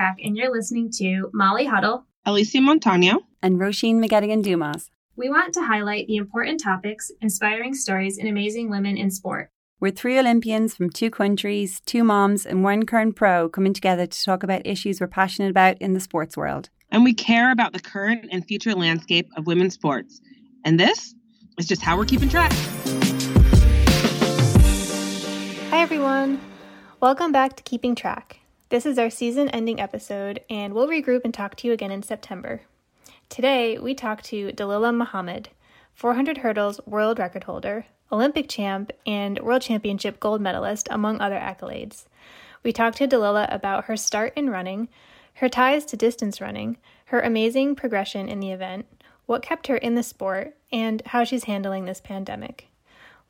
Track, and you're listening to Molly Huddle, Alysia Montaño, and Roisin McGettigan Dumas. We want to highlight the important topics, inspiring stories, and amazing women in sport. We're three Olympians from two countries, two moms, and one current pro coming together to talk about issues we're passionate about in the sports world. And we care about the current and future landscape of women's sports. And this is just how we're keeping track. Hi, everyone. Welcome back to Keeping Track. This is our season ending episode, and we'll regroup and talk to you again in September. Today, we talk to Dalilah Muhammad, 400 hurdles world record holder, Olympic champ, and World Championship gold medalist, among other accolades. We talked to Dalilah about her start in running, her ties to distance running, her amazing progression in the event, what kept her in the sport, and how she's handling this pandemic.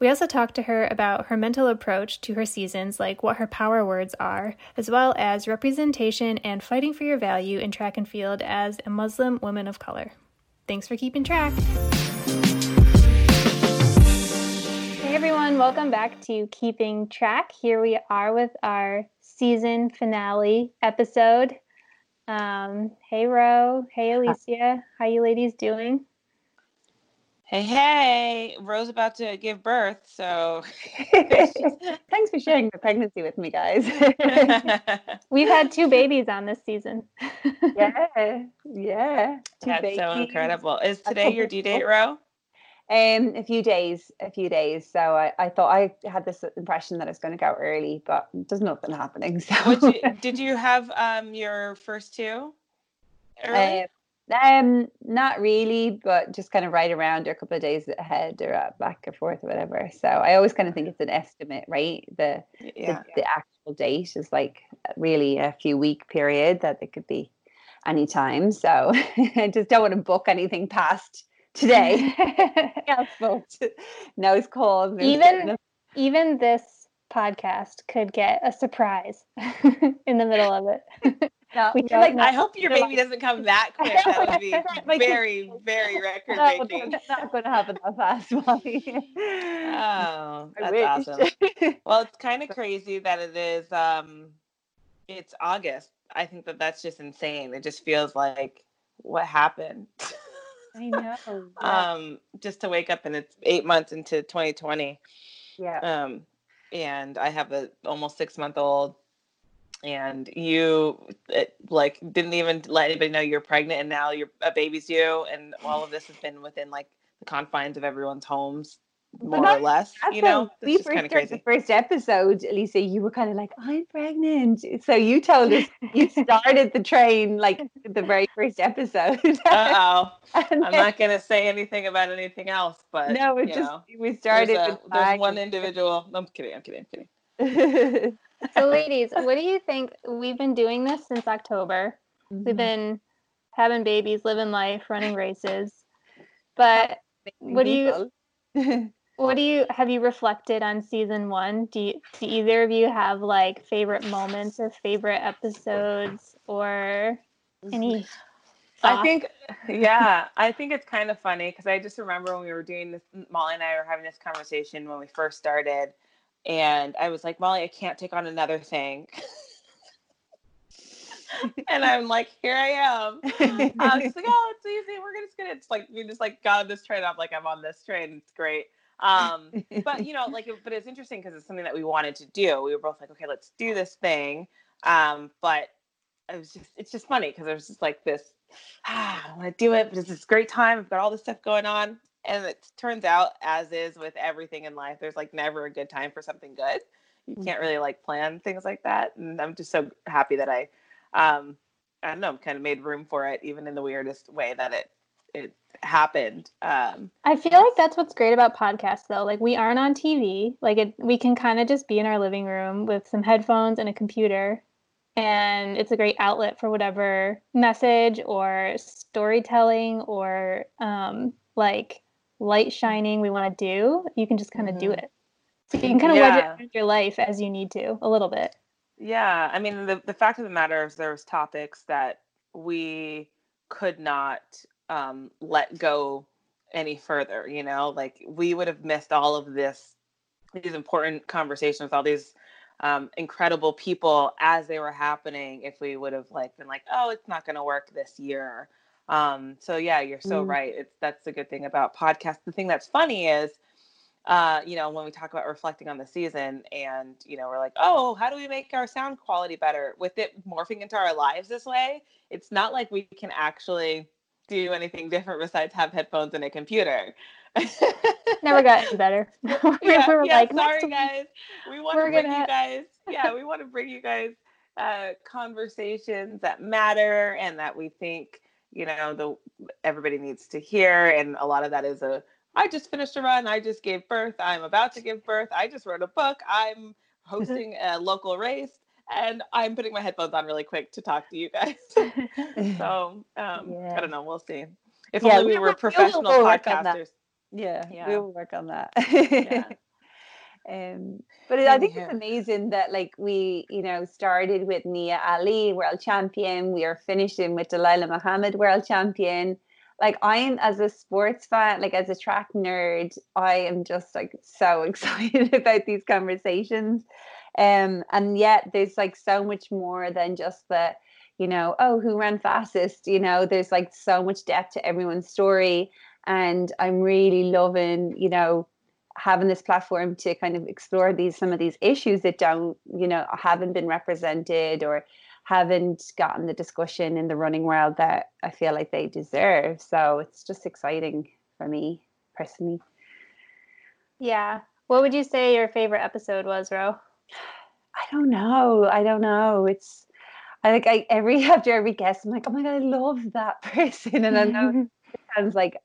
We also talked to her about her mental approach to her seasons, like what her power words are, as well as representation and fighting for your value in track and field as a Muslim woman of color. Thanks for keeping track. Hey everyone, welcome back to Keeping Track. Here we are with our season finale episode. Um, hey Ro, hey Alysia, how you ladies doing? Hey, hey, Rose about to give birth, so thanks for sharing the pregnancy with me, guys. We've had two babies on this season. yeah, yeah. Two That's babies. so incredible. Is today your due date, Ro? Um, a few days, a few days. So I, I thought I had this impression that it's going to go early, but there's nothing happening. So you, did you have um your first two? Early? Um, um, not really, but just kind of right around or a couple of days ahead or uh, back and forth or whatever. So I always kind of think it's an estimate, right? The, yeah. the, the actual date is like really a few week period that it could be any time. So I just don't want to book anything past today. no, it's called. Even even this podcast could get a surprise in the middle of it. No, we like, I hope your baby doesn't come that quick. That would be very, very record breaking. It's not going to happen that fast, Molly. oh, that's awesome. Well, it's kind of crazy that it is. Um, it's August. I think that that's just insane. It just feels like what happened. I know. um, just to wake up and it's eight months into 2020. Yeah. Um, and I have a almost six month old and you it, like didn't even let anybody know you're pregnant and now you're a baby's you and all of this has been within like the confines of everyone's homes more or less you know? we first of crazy. the first episode lisa you were kind of like i'm pregnant. So you told us you started the train like the very first episode. Oh i'm not going to say anything about anything else but no it just know, we started there's, a, there's one individual i'm kidding i'm kidding i'm kidding so ladies what do you think? We've been doing this since october. Mm-hmm. we've been having babies living life running races. But what do you what do you have you reflected on season one? Do, you, do either of you have like favorite moments or favorite episodes or any I think, yeah, I think it's kind of funny because I just remember when we were doing this, Molly and I were having this conversation when we first started, and I was like, Molly, I can't take on another thing. and I'm like, here I am. I'm just like, oh, it's easy. We're just gonna. It's like we just like got on this train. I'm like, I'm on this train. It's great. Um, but you know, like, but it's interesting because it's something that we wanted to do. We were both like, okay, let's do this thing. Um, but it was just, it's just funny because there's just like this, ah, I want to do it, but it's this great time. I've got all this stuff going on and it turns out as is with everything in life there's like never a good time for something good you can't mm-hmm. really like plan things like that and i'm just so happy that i um i don't know kind of made room for it even in the weirdest way that it it happened um i feel like that's what's great about podcasts though like we aren't on tv like it we can kind of just be in our living room with some headphones and a computer and it's a great outlet for whatever message or storytelling or um like light shining we want to do, you can just kind of mm-hmm. do it. So you can kind of yeah. wedge it your life as you need to a little bit. Yeah, I mean the the fact of the matter is there's topics that we could not um, let go any further. You know, like we would have missed all of this these important conversations, all these um, incredible people as they were happening if we would have like been like oh it's not going to work this year um, so yeah you're so mm. right it's that's the good thing about podcasts the thing that's funny is uh, you know when we talk about reflecting on the season and you know we're like oh how do we make our sound quality better with it morphing into our lives this way it's not like we can actually do anything different besides have headphones and a computer Never got any better. we yeah, were yeah, like, sorry guys. We want to bring gonna... you guys. Yeah, we want to bring you guys uh, conversations that matter and that we think you know the everybody needs to hear. And a lot of that is a I just finished a run. I just gave birth. I'm about to give birth. I just wrote a book. I'm hosting a local race and I'm putting my headphones on really quick to talk to you guys. so um, yeah. I don't know. We'll see. If yeah, only we, we were professional podcasters. Yeah, yeah, we will work on that. yeah. Um, but it, I think it's amazing that like we, you know, started with Nia Ali, world champion. We are finishing with Dalilah Muhammad, world champion. Like I'm as a sports fan, like as a track nerd, I am just like so excited about these conversations. Um, and yet there's like so much more than just the, you know, oh, who ran fastest? You know, there's like so much depth to everyone's story and i'm really loving you know having this platform to kind of explore these some of these issues that don't you know haven't been represented or haven't gotten the discussion in the running world that i feel like they deserve. So it's just exciting for me personally. Yeah. What would you say your favorite episode was ro? I don't know. I don't know. It's I think I every after every guest, I'm like, oh my god, I love that person, and I know it sounds like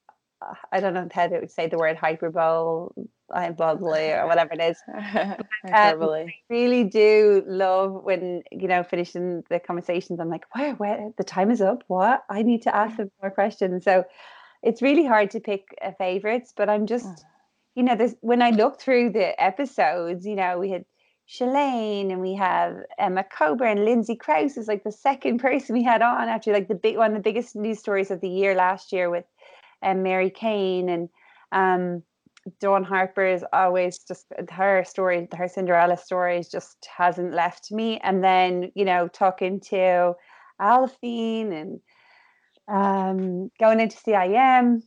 I don't know how to say the word hyperbole, hyperbole or whatever it is. um, I really do love when you know finishing the conversations. I'm like, where, where the time is up. What I need to ask them more questions. So it's really hard to pick uh, favorites, but I'm just, you know, there's when I look through the episodes, you know, we had Shalane and we have Emma Coburn, and Lindsay Crouse is like the second person we had on after like the big one of the biggest news stories of the year last year with and Mary Cain and um, Dawn Harper is always just her story, her Cinderella story just hasn't left me. And then, you know, talking to Aliphine and um, going into CIM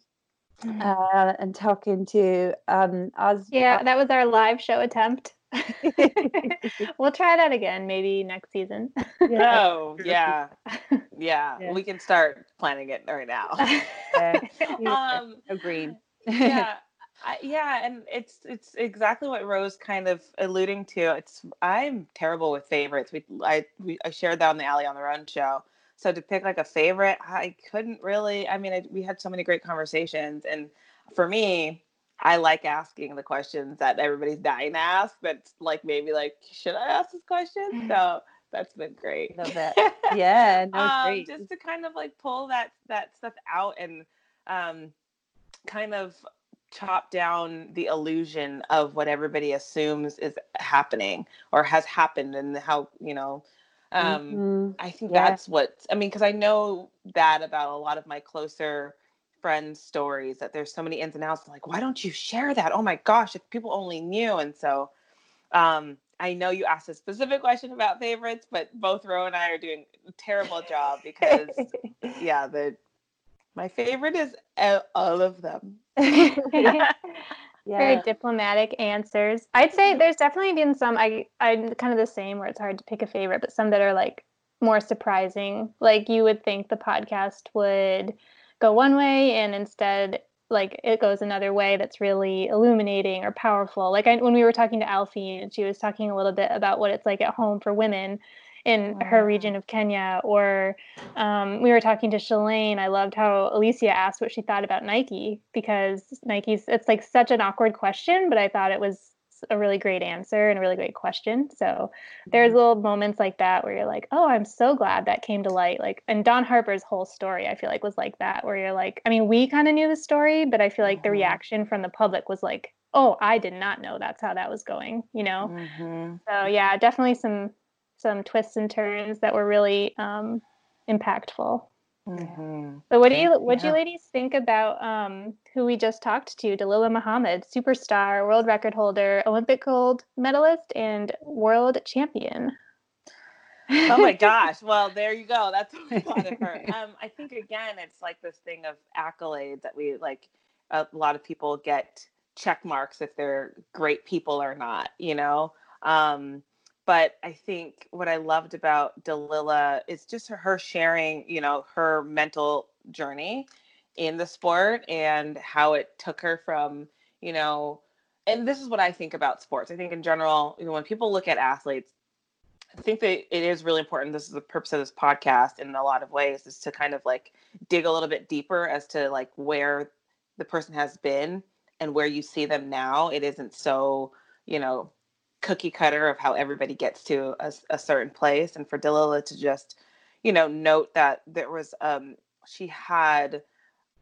mm-hmm. uh, and talking to um, Oz. Yeah, that was our live show attempt. we'll try that again maybe next season. oh yeah. yeah. yeah. We can start planning it right now. um, Agreed. yeah. I, yeah, and it's it's exactly what Rose kind of alluding to. It's I'm terrible with favorites. We I we, I shared that on the Ali on the Run show. So to pick like a favorite, I couldn't really. I mean, I, we had so many great conversations, and for me, I like asking the questions that everybody's dying to ask. That's like maybe like, should I ask this question? So that's been great. Love that. Yeah, no, um, great. Just to kind of like pull that that stuff out and um, kind of chop down the illusion of what everybody assumes is happening or has happened and how you know um, mm-hmm. i think yeah. that's what i mean because i know that about a lot of my closer friends' stories that there's so many ins and outs. I'm like, why don't you share that? Oh my gosh, if people only knew. And so um, I know you asked a specific question about favorites, but both Ro and I are doing a terrible job because yeah, the my favorite is all of them. yeah. Very diplomatic answers. I'd say there's definitely been some I I'm kind of the same where it's hard to pick a favorite, but some that are like more surprising. Like you would think the podcast would go one way and instead like it goes another way that's really illuminating or powerful like I, when we were talking to Aliphine and she was talking a little bit about what it's like at home for women in her region of Kenya, or um, we were talking to Shalane. I loved how Alysia asked what she thought about Nike because Nike's it's like such an awkward question, but I thought it was a really great answer and a really great question. So there's mm-hmm. little moments like that where you're like, oh, I'm so glad that came to light. Like, and Dawn Harper's whole story, I feel like was like that, where you're like, I mean, we kind of knew the story, but I feel like the mm-hmm. reaction from the public was like, oh, I did not know that's how that was going, you know? Mm-hmm. So yeah, definitely some some twists and turns that were really um, impactful. Mm-hmm. So what do you what yeah. do you ladies think about um, who we just talked to, Dalilah Muhammad, superstar, world record holder, Olympic gold medalist, and world champion? oh my gosh. Well, there you go. That's what a lot of her. Um, I think again, it's like this thing of accolades that we like. A lot of people get check marks if they're great people or not, you know. Um, but I think what I loved about Dalilah is just her sharing, you know, her mental journey in the sport and how it took her from, you know, and this is what I think about sports. I think in general, you know, when people look at athletes, I think that it is really important. This is the purpose of this podcast in a lot of ways is to kind of like dig a little bit deeper as to like where the person has been and where you see them now. It isn't so, you know, cookie cutter of how everybody gets to a, a certain place and for Dalilah to just you know note that there was um she had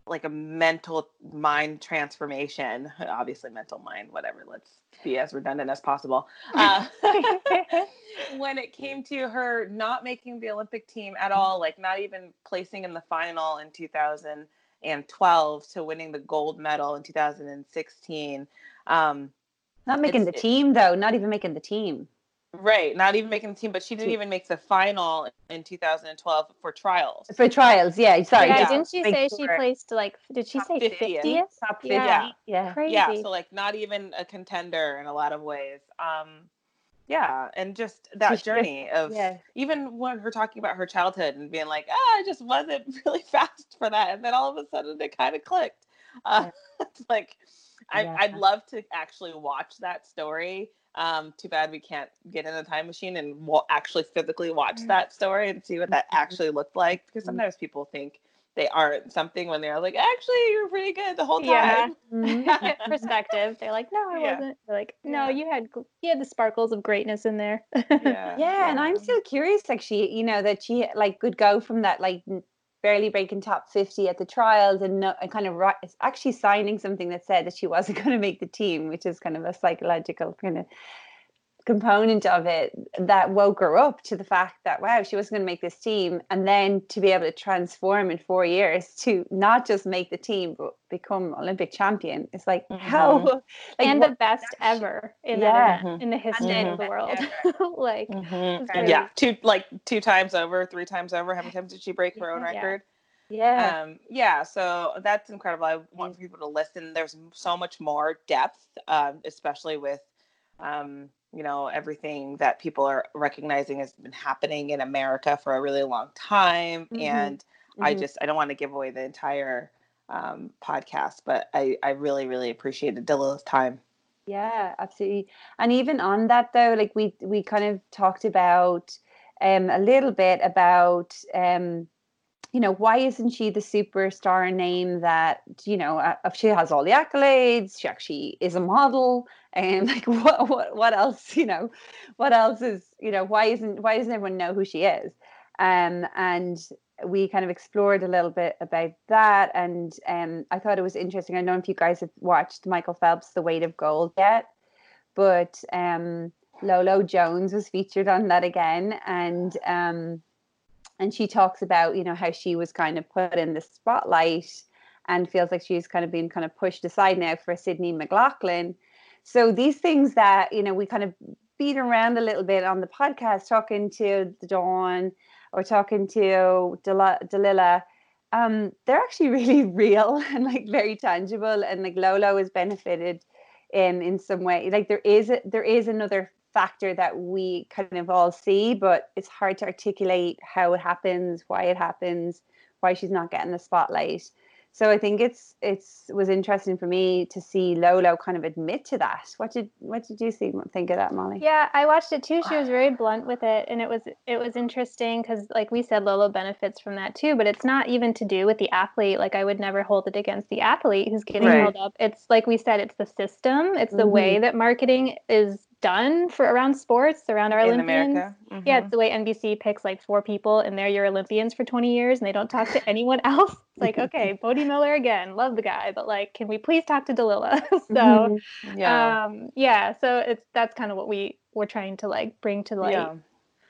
like a mental mind transformation obviously mental mind whatever let's be as redundant as possible uh, when it came to her not making the olympic team at all like not even placing in the final in 2012 to winning the gold medal in 2016 um, not making the team though. Not even making the team. Right, not even making the team, but she didn't even make the final in 2012 for trials. For trials, yeah. Sorry, yeah. Didn't she say she placed like? Did she Top say 50th? Top 50. Yeah. yeah, crazy. Yeah, so like not even a contender in a lot of ways. Um, yeah, and just that journey of yeah. even when her talking about her childhood and being like, ah, I just wasn't really fast for that, and then all of a sudden it kind of clicked. Uh, it's like I, yeah. I'd love to actually watch that story. Um, too bad we can't get in a time machine and we'll actually physically watch mm. that story and see what that mm-hmm. actually looked like. Because mm. sometimes people think they aren't something when they're like, actually, you're pretty good the whole time. Yeah. Mm-hmm. Perspective. They're like, no, I yeah. wasn't. They're like, no, yeah. you had you had the sparkles of greatness in there. yeah. yeah, and I'm still curious. Like she, you know, that she like could go from that like barely breaking top 50 at the trials and, no, and kind of actually signing something that said that she wasn't going to make the team, which is kind of a psychological kind of component of it that woke her up to the fact that wow she wasn't going to make this team and then to be able to transform in four years to not just make the team but become olympic champion it's like mm-hmm. how like, and the best ever in yeah. that in the history mm-hmm. of the world like mm-hmm. yeah two like two times over three times over how many times did she break her own record yeah. Um, yeah, so that's incredible. I want people to listen. There's so much more depth, um, especially with um, you know everything that people are recognizing has been happening in america for a really long time mm-hmm. and mm-hmm. i just i don't want to give away the entire um, podcast but i i really really appreciated Dalilah's time yeah absolutely and even on that though like we we kind of talked about um a little bit about um you know why isn't she the superstar name that you know uh, she has all the accolades she actually is a model and like what what what else you know what else is you know why isn't why doesn't everyone know who she is? Um and we kind of explored a little bit about that and um i thought it was interesting. I don't know if you guys have watched michael phelps the weight of gold yet but um lolo jones was featured on that again and um and she talks about you know how she was kind of put in the spotlight and feels like she's kind of been kind of pushed aside now for Sydney McLaughlin so these things that, you know, we kind of beat around a little bit on the podcast, talking to the Dawn or talking to Del- um, they're actually really real and like very tangible. And like Lolo has benefited in in some way. Like there is a, there is another factor that we kind of all see, but it's hard to articulate how it happens, why it happens, why she's not getting the spotlight so I think it's it's was interesting for me to see Lolo kind of admit to that. What did what did you see, think of that, Molly? Yeah, I watched it too. She was very blunt with it, and it was it was interesting because, like we said, Lolo benefits from that too. But it's not even to do with the athlete. Like I would never hold it against the athlete who's getting right. held up. It's like we said, it's the system. It's the mm-hmm. way that marketing is done for around sports, around our in Olympians. Mm-hmm. Yeah, it's the way NBC picks like four people and they're your Olympians for 20 years and they don't talk to anyone else. It's like, okay, Bode Miller again, love the guy, but like, can we please talk to Dalilah? so, yeah. Um, yeah, so it's that's kind of what we were trying to like bring to light. Yeah.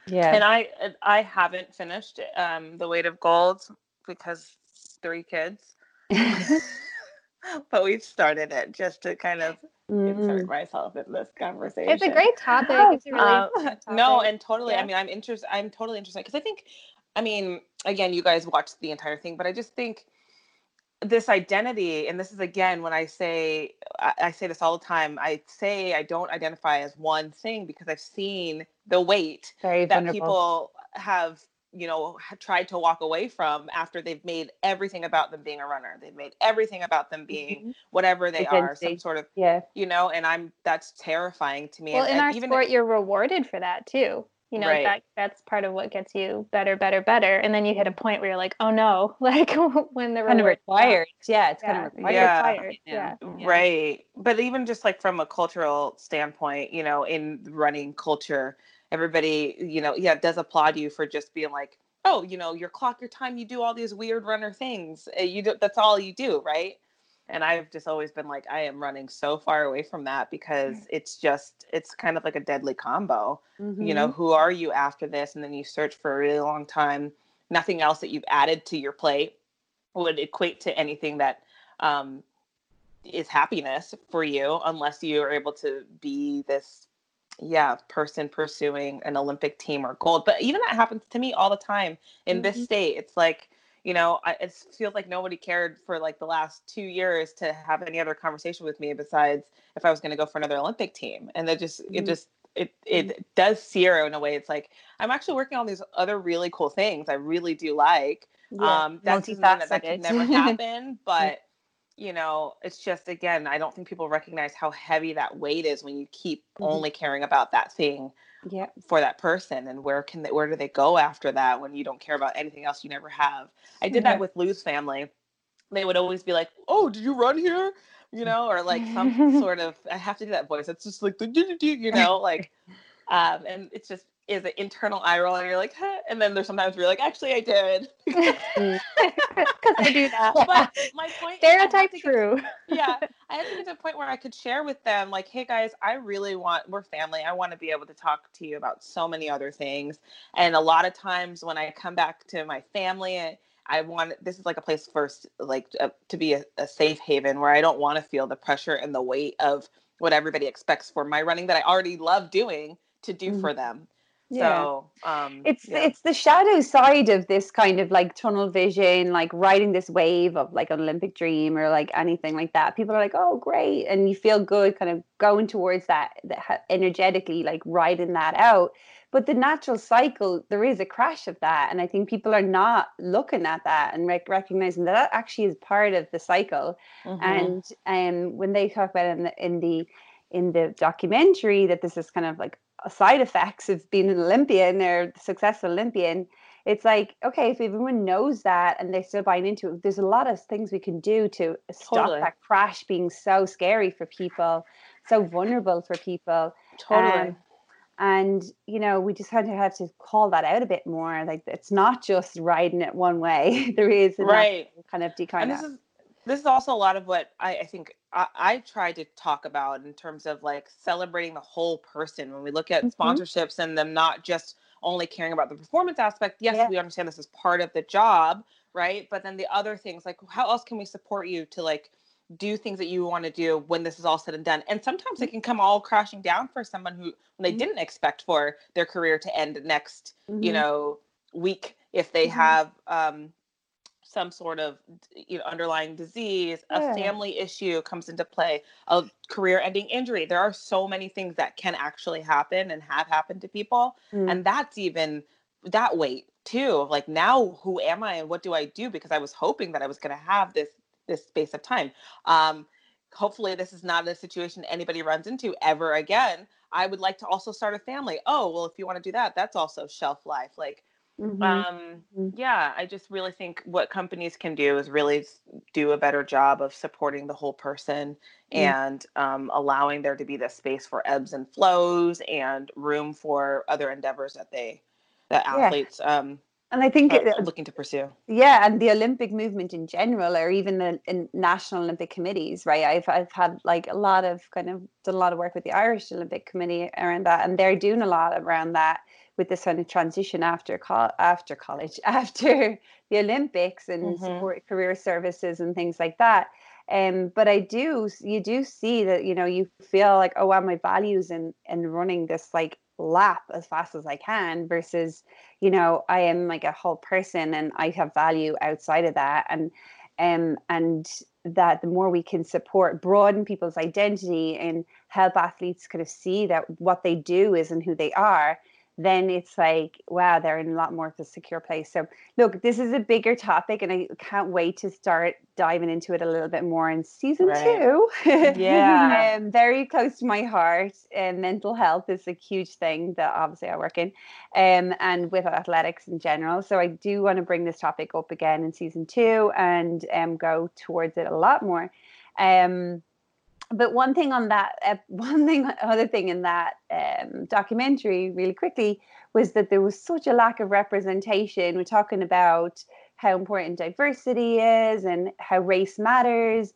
Yeah. And I I haven't finished um The Weight of Gold because three kids. but we've started it just to kind of insert myself in this conversation. It's a great topic. It's a really uh, topic. No, and totally. Yeah. I mean, I'm interested. I'm totally interested because I think, I mean, again, you guys watched the entire thing, but I just think this identity, and this is again when I say, I, I say this all the time. I say I don't identify as one thing because I've seen the weight Very that vulnerable. people have you know tried to walk away from after they've made everything about them being a runner they've made everything about them being mm-hmm. whatever they are some sort of yeah you know and i'm that's terrifying to me well and, in and our even sport if, you're rewarded for that too you know right. that that's part of what gets you better better better and then you hit a point where you're like oh no like when the kind of required yeah it's yeah. kind of required yeah. required yeah. yeah. right but even just like from a cultural standpoint you know in running culture everybody you know yeah does applaud you for just being like oh, you know, your clock your time, you do all these weird runner things. Eh, you do, that's all you do, right? And I've just always been like, I am running so far away from that because it's just, it's kind of like a deadly combo. Mm-hmm. You know, who are you after this? And then you search for a really long time. Nothing else that you've added to your plate would equate to anything that um, is happiness for you unless you are able to be this yeah person pursuing an olympic team or gold but even that happens to me all the time in mm-hmm. this state it's like you know I, it feels like nobody cared for like the last two years to have any other conversation with me besides if i was going to go for another olympic team and that just mm-hmm. it just it it mm-hmm. does zero in a way it's like i'm actually working on these other really cool things i really do like yeah. um that's that, that could never happen but you know, it's just again, I don't think people recognize how heavy that weight is when you keep mm-hmm. only caring about that thing yeah. for that person and where can they where do they go after that when you don't care about anything else you never have. I did that with Lou's family. They would always be like, "Oh, did you run here?" you know, or like some sort of I have to do that voice. It's just like the you know, like um and it's just is an internal eye roll and you're like, huh? and then there's sometimes where you're like, actually, I did. Because I do that. But my point stereotype true. Get, yeah. I had to get to a point where I could share with them, like, hey guys, I really want we're family. I want to be able to talk to you about so many other things. And a lot of times when I come back to my family I want this is like a place first like uh, to be a, a safe haven where I don't want to feel the pressure and the weight of what everybody expects for my running that I already love doing to do mm-hmm. for them. Yeah. So um, it's yeah. it's the shadow side of this kind of like tunnel vision, like riding this wave of like an Olympic dream or like anything like that. People are like, "Oh, great," and you feel good, kind of going towards that, that energetically, like riding that out. But the natural cycle, there is a crash of that, and I think people are not looking at that and rec- recognizing that that actually is part of the cycle. Mm-hmm. And um, when they talk about it in the in the in the documentary that this is kind of like side effects of being an Olympian or successful Olympian, it's like, okay, if everyone knows that and they're still buying into it, there's a lot of things we can do to stop totally. that crash being so scary for people, so vulnerable for people. Totally. Um, and you know, we just had to have to call that out a bit more. Like it's not just riding it one way. there is right kind of decline. And this is this is also a lot of what I, I think I, I, try to talk about in terms of like celebrating the whole person when we look at mm-hmm. sponsorships and them not just only caring about the performance aspect. Yes, yeah. we understand this is part of the job, right? But then the other things like how else can we support you to like do things that you want to do when this is all said and done? And sometimes it mm-hmm. can come all crashing down for someone who when they mm-hmm. didn't expect for their career to end next, mm-hmm. you know, week if they mm-hmm. have um some sort of you know underlying disease yeah. a family issue comes into play a career ending injury. There are so many things that can actually happen and have happened to people mm. and that's even that weight too like now who am i and what do i do? Because i was hoping that i was going to have this this space of time. Um hopefully this is not a situation anybody runs into ever again. I would like to also start a family. Oh well if you want to do that that's also shelf life. Like Mm-hmm. Um, mm-hmm. yeah, I just really think what companies can do is really do a better job of supporting the whole person mm-hmm. and um, allowing there to be the space for ebbs and flows and room for other endeavors that they that athletes yeah. um, and I think it, looking to pursue. Yeah, and the Olympic movement in general, or even the national Olympic committees, right? I've I've had like a lot of kind of done a lot of work with the Irish Olympic Committee around that, and they're doing a lot around that with this kind of transition after co- after college, after the Olympics and mm-hmm. support career services and things like that. Um, but I do, you do see that, you know, you feel like, oh, wow, my values in, in running this like lap as fast as I can versus, you know, I am like a whole person and I have value outside of that. And, um, and that the more we can support, broaden people's identity and help athletes kind of see that what they do is and who they are, then it's like, wow, they're in a lot more of a secure place. So, look, this is a bigger topic, and I can't wait to start diving into it a little bit more in season right. two. Yeah. um, very close to my heart. And mental health is a huge thing that obviously I work in, um, and with athletics in general. So, I do want to bring this topic up again in season two and um, go towards it a lot more. Um, but one thing on that, uh, one thing, other thing in that um, documentary, really quickly, was that there was such a lack of representation. We're talking about how important diversity is and how race matters,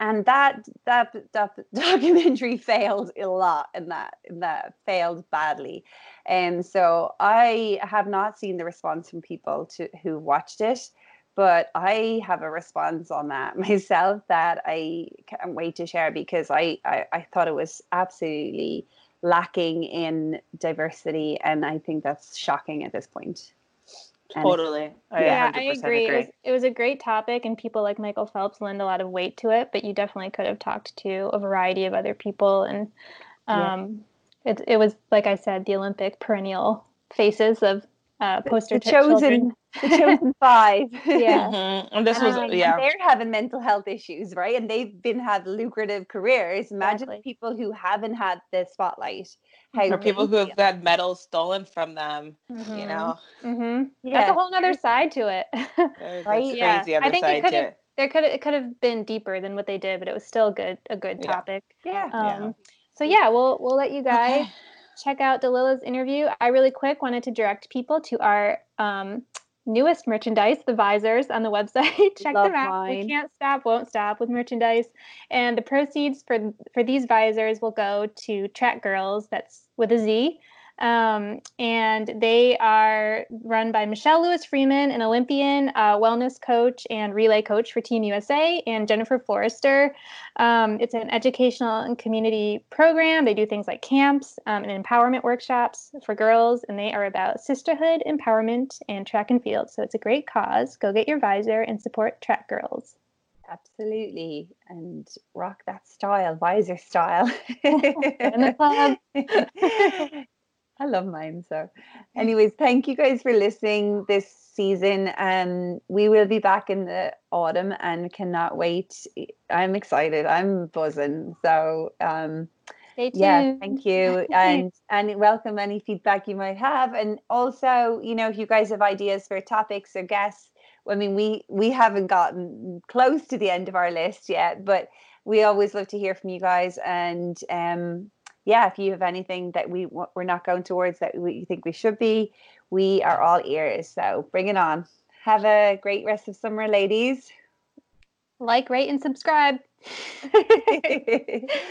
and that that that documentary failed a lot, and that that failed badly. And so I have not seen the response from people to who watched it but I have a response on that myself that I can't wait to share because I, I, I thought it was absolutely lacking in diversity, and I think that's shocking at this point. Totally. I yeah, I agree. agree. It, was, it, was, a great topic, and people like Michael Phelps lend a lot of weight to it. But you definitely could have talked to a variety of other people, and um, yeah. it it was like I said, the Olympic perennial faces of uh, poster the, the chosen children. the chosen five yeah mm-hmm. and this was um, yeah they're having mental health issues right and they've been had lucrative careers imagine exactly. people who haven't had the spotlight how or people who have had medals stolen from them mm-hmm. you know mm-hmm. yeah. that's a whole other side to it right yeah i think it could have there could it could have been deeper than what they did but it was still good a good topic yeah, yeah. Um, yeah. so yeah we'll we'll let you guys okay check out Dalilah's interview. I really quick wanted to direct people to our um, newest merchandise, the visors on the website. check Love them out. Mine. We can't stop, won't stop with merchandise. And the proceeds for for these visors will go to Track Girlz. That's with a Z. Um, and they are run by Michelle Lewis Freeman, an Olympian uh, wellness coach and relay coach for Team USA, and Jennifer Forrester. Um, it's an educational and community program. They do things like camps um, and empowerment workshops for girls, and they are about sisterhood, empowerment, and track and field. So it's a great cause. Go get your visor and support Track Girlz. Absolutely. And rock that style, visor style. In the club. I love mine. So, anyways, thank you guys for listening this season. And um, we will be back in the autumn and cannot wait. I'm excited. I'm buzzing. So, um, yeah, thank you. and and welcome any feedback you might have. And also, you know, if you guys have ideas for topics or guests, I mean, we we haven't gotten close to the end of our list yet, but we always love to hear from you guys. And um, yeah, if you have anything that we we're not going towards that we think we should be, we are all ears. So bring it on. Have a great rest of summer, ladies. Like, rate, and subscribe.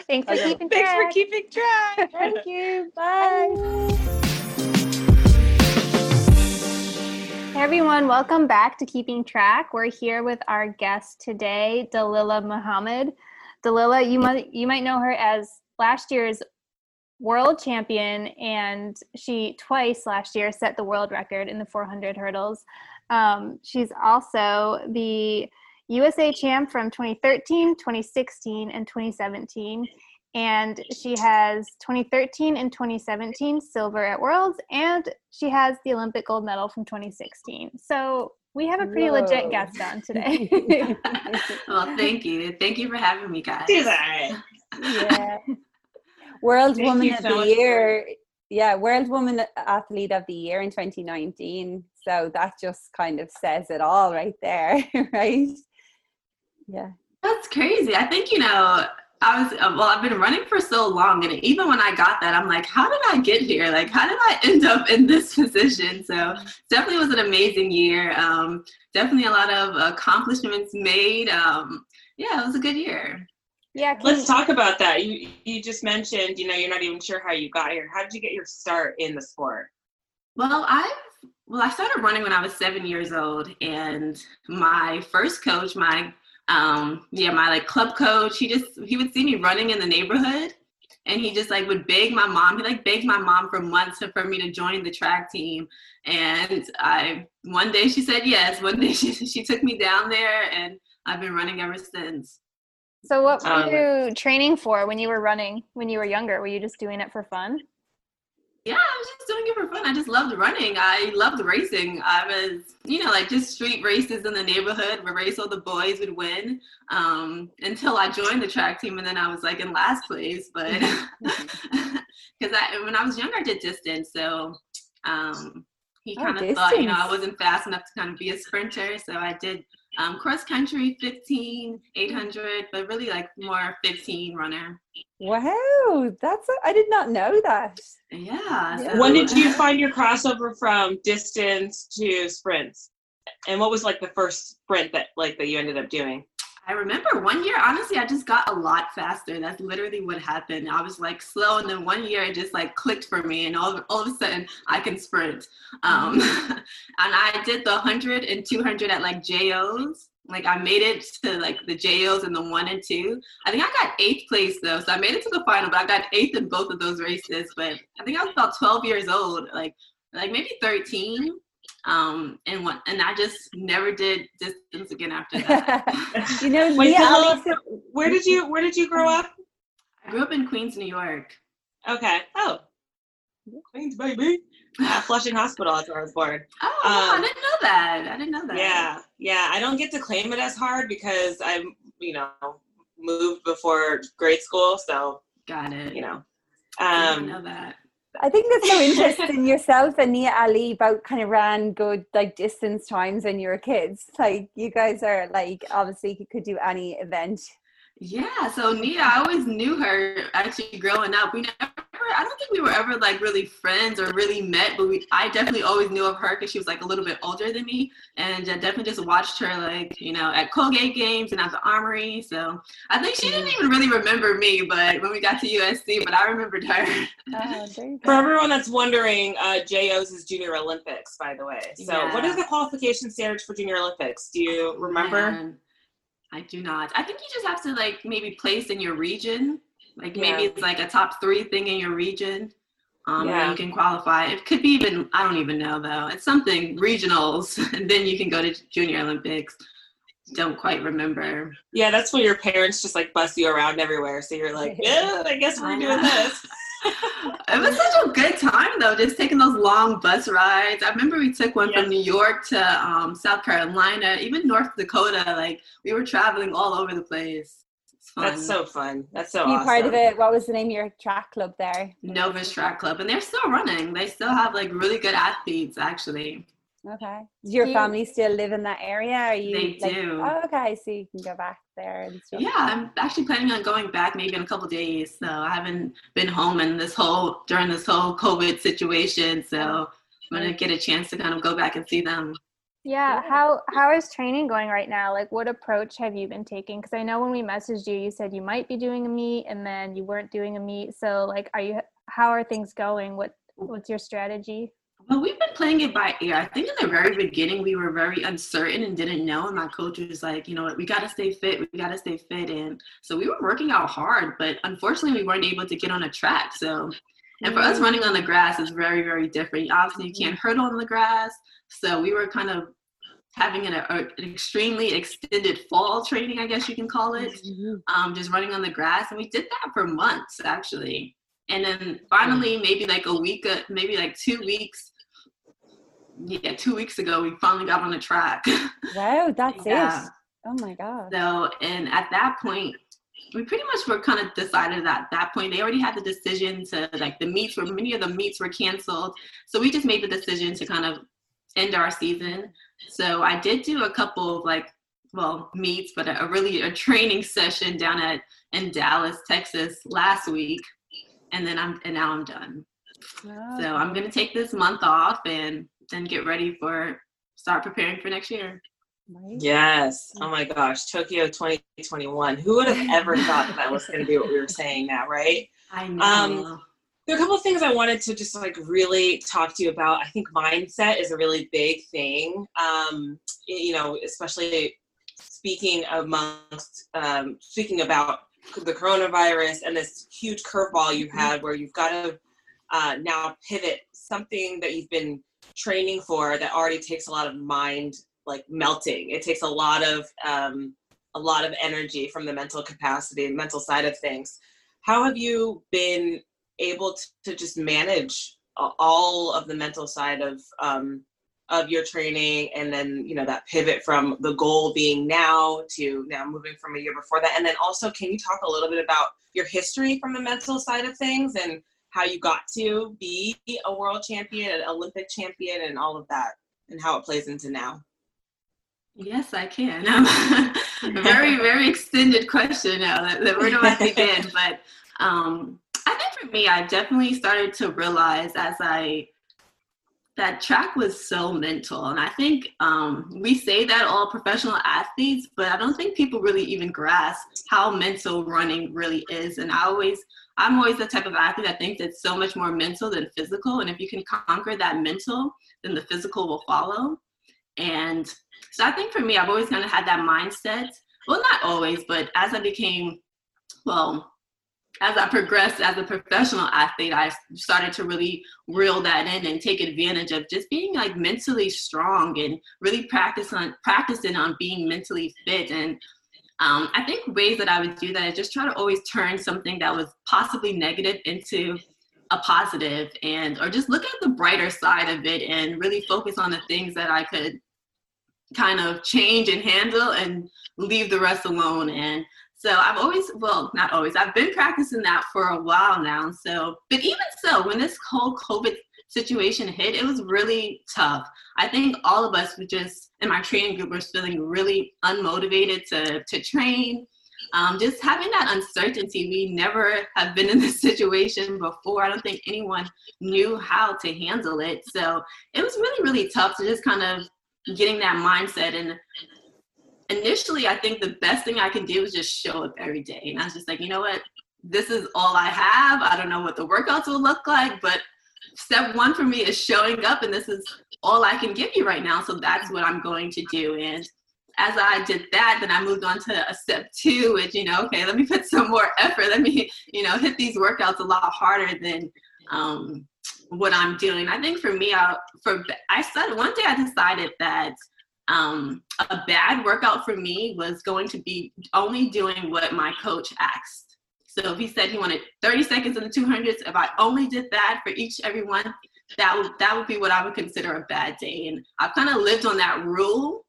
Thanks for keeping Thanks track. for keeping track. Thank you. Bye. Hey everyone, welcome back to Keeping Track. We're here with our guest today, Dalilah Muhammad. Dalilah, you might you might know her as last year's world champion, and she twice last year set the world record in the 400 hurdles. Um, she's also the USA champ from 2013, 2016, and 2017. And she has 2013 and 2017 silver at Worlds, and she has the Olympic gold medal from 2016. So we have a pretty Whoa. legit guest on today. well, thank you. Thank you for having me, guys. Yeah. World Thank Woman of so the Year. Yeah, World Woman Athlete of the Year in 2019. So that just kind of says it all right there, right? Yeah. That's crazy. I think, you know, I was, uh, well, I've been running for so long. And even when I got that, I'm like, how did I get here? Like, how did I end up in this position? So definitely was an amazing year. Um, definitely a lot of accomplishments made. Um, yeah, it was a good year. Yeah. Let's you- talk about that. You you just mentioned, you know, you're not even sure how you got here. How did you get your start in the sport? Well, I've well, I started running when I was seven years old, and my first coach, my um, yeah, my like club coach, he just he would see me running in the neighborhood, and he just like would beg my mom. He like begged my mom for months for me to join the track team, and I one day she said yes. One day she she took me down there, and I've been running ever since. So, what were um, you training for when you were running when you were younger? Were you just doing it for fun? Yeah, I was just doing it for fun. I just loved running. I loved racing. I was, you know, like just street races in the neighborhood where race all the boys would win. Um, until I joined the track team, and then I was like in last place. But because I, when I was younger, I did distance. So um, he kind of oh, thought, you know, I wasn't fast enough to kind of be a sprinter. So I did um, cross country 15 800 but really like more 15 runner. Wow that's a, I did not know that. Yeah. so. when did you find your crossover from distance to sprints? And what was like the first sprint that like that you ended up doing I remember one year, honestly, I just got a lot faster. That's literally what happened. I was like slow, and then one year it just like clicked for me, and all of, all of a sudden I can sprint. Um, mm-hmm. and I did the 100 and 200 at like JOs. Like I made it to like the JOs and the one and two. I think I got eighth place though, so I made it to the final, but I got eighth in both of those races. But I think I was about 12 years old, like like maybe 13 um, and what, and I just never did distance again after that. you know, Wait, yeah, so where did you where did you grow up? I grew up in Queens, New York. Okay. Oh, Queens, baby. Yeah, Flushing Hospital. That's where I was born. Oh, um, I didn't know that. I didn't know that. Yeah, yeah. I don't get to claim it as hard because I'm, you know, moved before grade school, so got it. You know, um, I didn't know that. I think there's no interest in yourself and Nia Ali both kind of ran good like distance times when you were kids. Like you guys are like obviously you could do any event. Yeah, so Nia, I always knew her actually growing up. We never I don't think we were ever like really friends or really met, but we I definitely always knew of her because she was like a little bit older than me, and I definitely just watched her like you know at Colgate games and at the Armory. So I think she didn't even really remember me, but when we got to USC, but I remembered her. Oh, For everyone that's wondering, uh, JOs is Junior Olympics, by the way. So yeah. what is the qualification standards for Junior Olympics? Do you remember? Man, I do not. I think you just have to like maybe place in your region like yeah. maybe it's like a top three thing in your region. Um, yeah. you can qualify. It could be even I don't even know though. It's something regionals, and then you can go to Junior Olympics. Don't quite remember. Yeah, that's when your parents just like bus you around everywhere. So you're like, yeah, I guess we're doing this. it was such a good time though, just taking those long bus rides. I remember we took one from New York to um, South Carolina, even North Dakota. Like we were traveling all over the place fun. That's so fun. That's so Be awesome. part of it. What was the name of your track club there? Novus Track Club. And they're still running. They still have like really good athletes actually. Okay. Does your do family still live in that area? Are you they like, do. Oh, okay, so you can go back there and stuff. Yeah, I'm actually planning on going back maybe in a couple days. So I haven't been home in this whole during this whole COVID situation. So I'm gonna get a chance to kind of go back and see them. Yeah, how how is training going right now? Like what approach have you been taking? Cuz I know when we messaged you you said you might be doing a meet and then you weren't doing a meet. So like are you how are things going? What what's your strategy? Well, we've been playing it by ear. I think in the very beginning we were very uncertain and didn't know. And my coach was like, you know what, we got to stay fit. We got to stay fit. And so we were working out hard, but unfortunately we weren't able to get on a track. So, and for us mm. running on the grass is very, very different. Obviously, you can't hurdle on the grass. So we were kind of having an, an extremely extended fall training, I guess you can call it, mm-hmm. um, just running on the grass. And we did that for months actually. And then finally, maybe like a week, uh, maybe like two weeks, yeah, two weeks ago, we finally got on the track. Wow, that's yeah. it. Oh my God. So, and at that point, we pretty much were kind of decided at that point. They already had the decision to like the meets were many of the meets were canceled. So we just made the decision to kind of end our season. So I did do a couple of like, well, meets, but a, a really a training session down at in Dallas, Texas last week, and then I'm and now I'm done. Oh. So I'm gonna take this month off and then get ready for start preparing for next year. Yes. Oh my gosh, Tokyo 2021. Who would have ever thought that, that was going to be what we were saying now, right? I know. Um, there are a couple of things I wanted to just like really talk to you about. I think mindset is a really big thing. Um, you know, especially speaking amongst um, speaking about the coronavirus and this huge curveball you've had where you've got to uh, now pivot something that you've been training for that already takes a lot of mind like melting. It takes a lot of um, a lot of energy from the mental capacity and mental side of things. How have you been able to, to just manage all of the mental side of um, of your training and then you know that pivot from the goal being now to now moving from a year before that and then also can you talk a little bit about your history from the mental side of things and how you got to be a world champion an olympic champion and all of that and how it plays into now yes i can um, a very very extended question now where do i begin but um, i think for me i definitely started to realize as i that track was so mental. And I think um, we say that all professional athletes, but I don't think people really even grasp how mental running really is. And I always, I'm always the type of athlete that thinks it's so much more mental than physical. And if you can conquer that mental, then the physical will follow. And so I think for me, I've always kind of had that mindset. Well, not always, but as I became, well, as I progressed as a professional athlete, I started to really reel that in and take advantage of just being like mentally strong and really practice on practicing on being mentally fit. And um, I think ways that I would do that is just try to always turn something that was possibly negative into a positive and or just look at the brighter side of it and really focus on the things that I could kind of change and handle and leave the rest alone and so I've always, well, not always, I've been practicing that for a while now. So, but even so, when this whole COVID situation hit, it was really tough. I think all of us were just, in my training group, was feeling really unmotivated to, to train. Um, just having that uncertainty, we never have been in this situation before. I don't think anyone knew how to handle it. So it was really, really tough to just kind of getting that mindset. And initially, I think the best thing I can do is just show up every day. And I was just like, you know what? This is all I have. I don't know what the workouts will look like, but step one for me is showing up, and this is all I can give you right now. So that's what I'm going to do. And as I did that, then I moved on to a step two, which, you know, okay, let me put some more effort. Let me, you know, hit these workouts a lot harder than um, what I'm doing. I think for me, I, for I said one day I decided that um, a bad workout for me was going to be only doing what my coach asked. So if he said he wanted 30 seconds in the 200s, if I only did that for each everyone, that would that would be what I would consider a bad day. And I've kind of lived on that rule.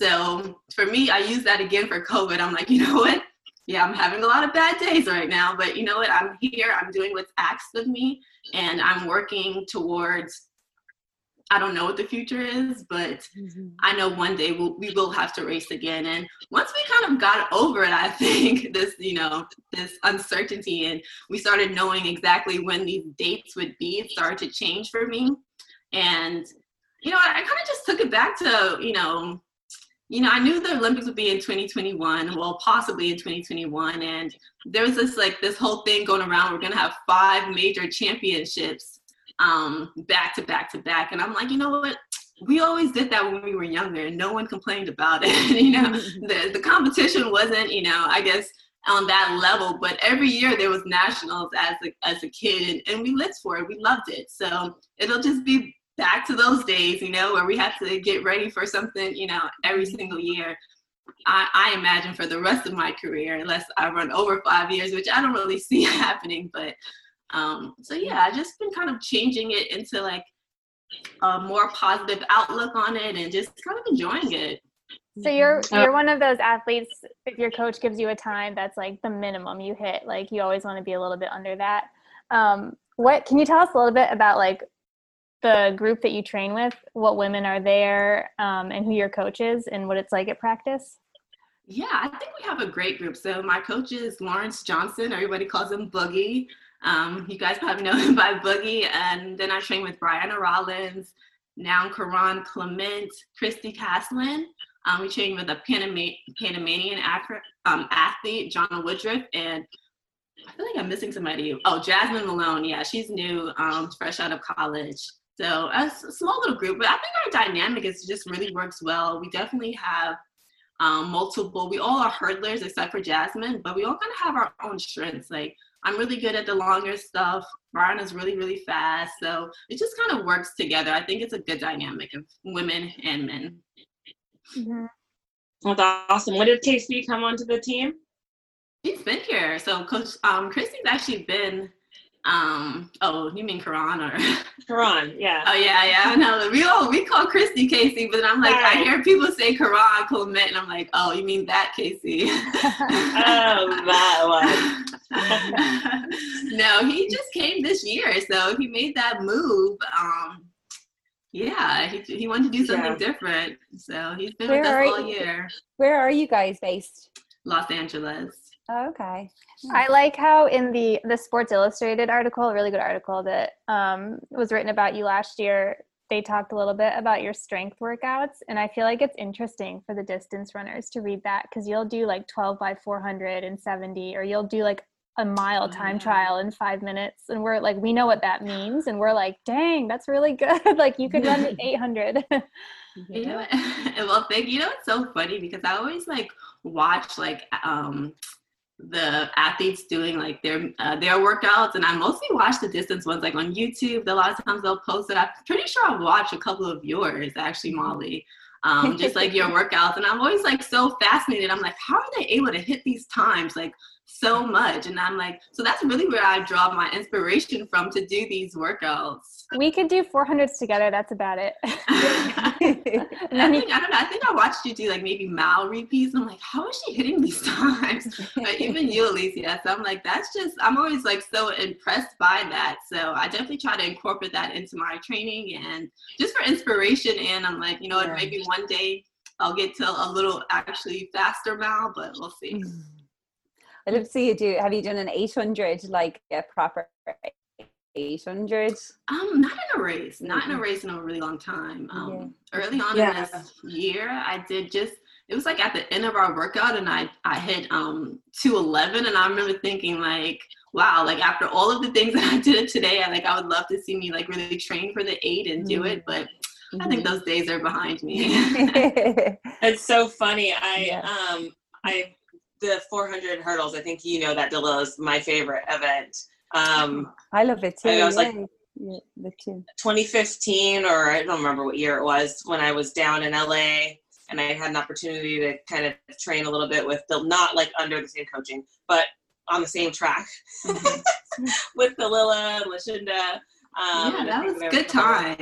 So for me, I use that again for COVID. I'm like, you know what? Yeah, I'm having a lot of bad days right now, but you know what? I'm here. I'm doing what's asked of me, and I'm working towards I don't know what the future is, but mm-hmm. I know one day we'll, we will have to race again. And once we kind of got over it, I think this, you know, this uncertainty and we started knowing exactly when these dates would be, it started to change for me. And, you know, I, I kind of just took it back to, you know, you know, I knew the Olympics would be in 2021, well, possibly in 2021. And there was this like this whole thing going around. We're going to have five major championships um, back to back to back. And I'm like, you know what? We always did that when we were younger and no one complained about it. you know, the, the competition wasn't, you know, I guess on that level, but every year there was nationals as a, as a kid and, and we lived for it. We loved it. So it'll just be back to those days, you know, where we have to get ready for something, you know, every single year. I, I, imagine for the rest of my career, unless I run over five years, which I don't really see happening. But um, so yeah, I just been kind of changing it into like a more positive outlook on it and just kind of enjoying it. So you're mm-hmm. you're one of those athletes if your coach gives you a time that's like the minimum you hit, like you always want to be a little bit under that. Um, what can you tell us a little bit about like the group that you train with, what women are there, um, and who your coach is, and what it's like at practice? Yeah, I think we have a great group. So my coach is Lawrence Johnson. Everybody calls him Boogie. Um, you guys probably know him by Boogie. And then I train with Brianna Rollins, now Kerron Clement, Kristi Castlin. Um, we train with a Panama- Panamanian um, athlete, John Woodruff, and I feel like I'm missing somebody. Oh, Jasmine Malone. Yeah, she's new, um, fresh out of college. So a small little group, but I think our dynamic is just really works well. We definitely have um, multiple. We all are hurdlers except for Jasmine, but we all kind of have our own strengths. Like I'm really good at the longer stuff. Brian is really really fast, so it just kind of works together. I think it's a good dynamic of women and men. Mm-hmm. That's awesome. When did Casey come onto the team? She's been here. So Coach um, Kristi's actually been um, oh, you mean Kerron or Kerron? Yeah. Oh yeah, yeah. No, we all we call Kristi Casey, but I'm like right. I hear people say Kerron Clement, and I'm like, oh, you mean that Casey? oh, that one. no, he just came this year, so he made that move. Um, yeah, he he wanted to do something yeah. different, so he's been where with us all you, year. Where are you guys based? Los Angeles. Oh, okay. I like how in the the Sports Illustrated article, a really good article that um, was written about you last year, they talked a little bit about your strength workouts, and I feel like it's interesting for the distance runners to read that because you'll do like 12 by 470, or you'll do like a mile time trial in five minutes, and we're like, we know what that means, and we're like, dang, that's really good. like you could run the 800. you know, well, thank you. know, it's so funny because I always like watch like um the athletes doing like their uh, their workouts and i mostly watch the distance ones like on youtube. A lot of times they'll post it. I'm pretty sure i've watched a couple of yours actually molly. Um, just like your workouts and i'm always like so fascinated. I'm like how are they able to hit these times? Like so much. And I'm like, so that's really where I draw my inspiration from to do these workouts. We could do 400s together. That's about it. I think, I don't know. I think I watched you do like maybe mile repeats. And I'm like, how is she hitting these times? but even you, Alysia. So I'm like, that's just, I'm always like so impressed by that. So I definitely try to incorporate that into my training and just for inspiration. And I'm like, you know, yeah. maybe one day I'll get to a little actually faster mile, but we'll see. Mm. I'd love to see you do. Have you done an 800, like a proper 800? Um, not in a race, not in a race in a really long time. Um, yeah. early on yeah. in this year, I did just. It was like at the end of our workout, and I I hit um 211, and I remember thinking like, wow, like after all of the things that I did today, I like I would love to see me like really train for the eight and do mm-hmm. it, but I think mm-hmm. those days are behind me. it's so funny. I yeah. um I the 400 hurdles. I think you know that Dalilah is my favorite event. Um, I love it too. I was like yeah, 2015 or I don't remember what year it was when I was down in LA and I had an opportunity to kind of train a little bit with the not like under the same coaching, but on the same track mm-hmm. with Dalilah and Lashinda. Um, yeah, that was good times.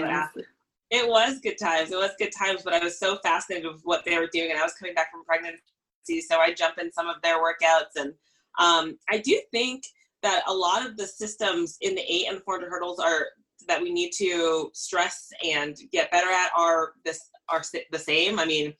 It was good times. It was good times, but I was so fascinated with what they were doing, and I was coming back from pregnancy so I jump in some of their workouts. And um, I do think that a lot of the systems in the eight and 400 hurdles are that we need to stress and get better at are this are the same. I mean,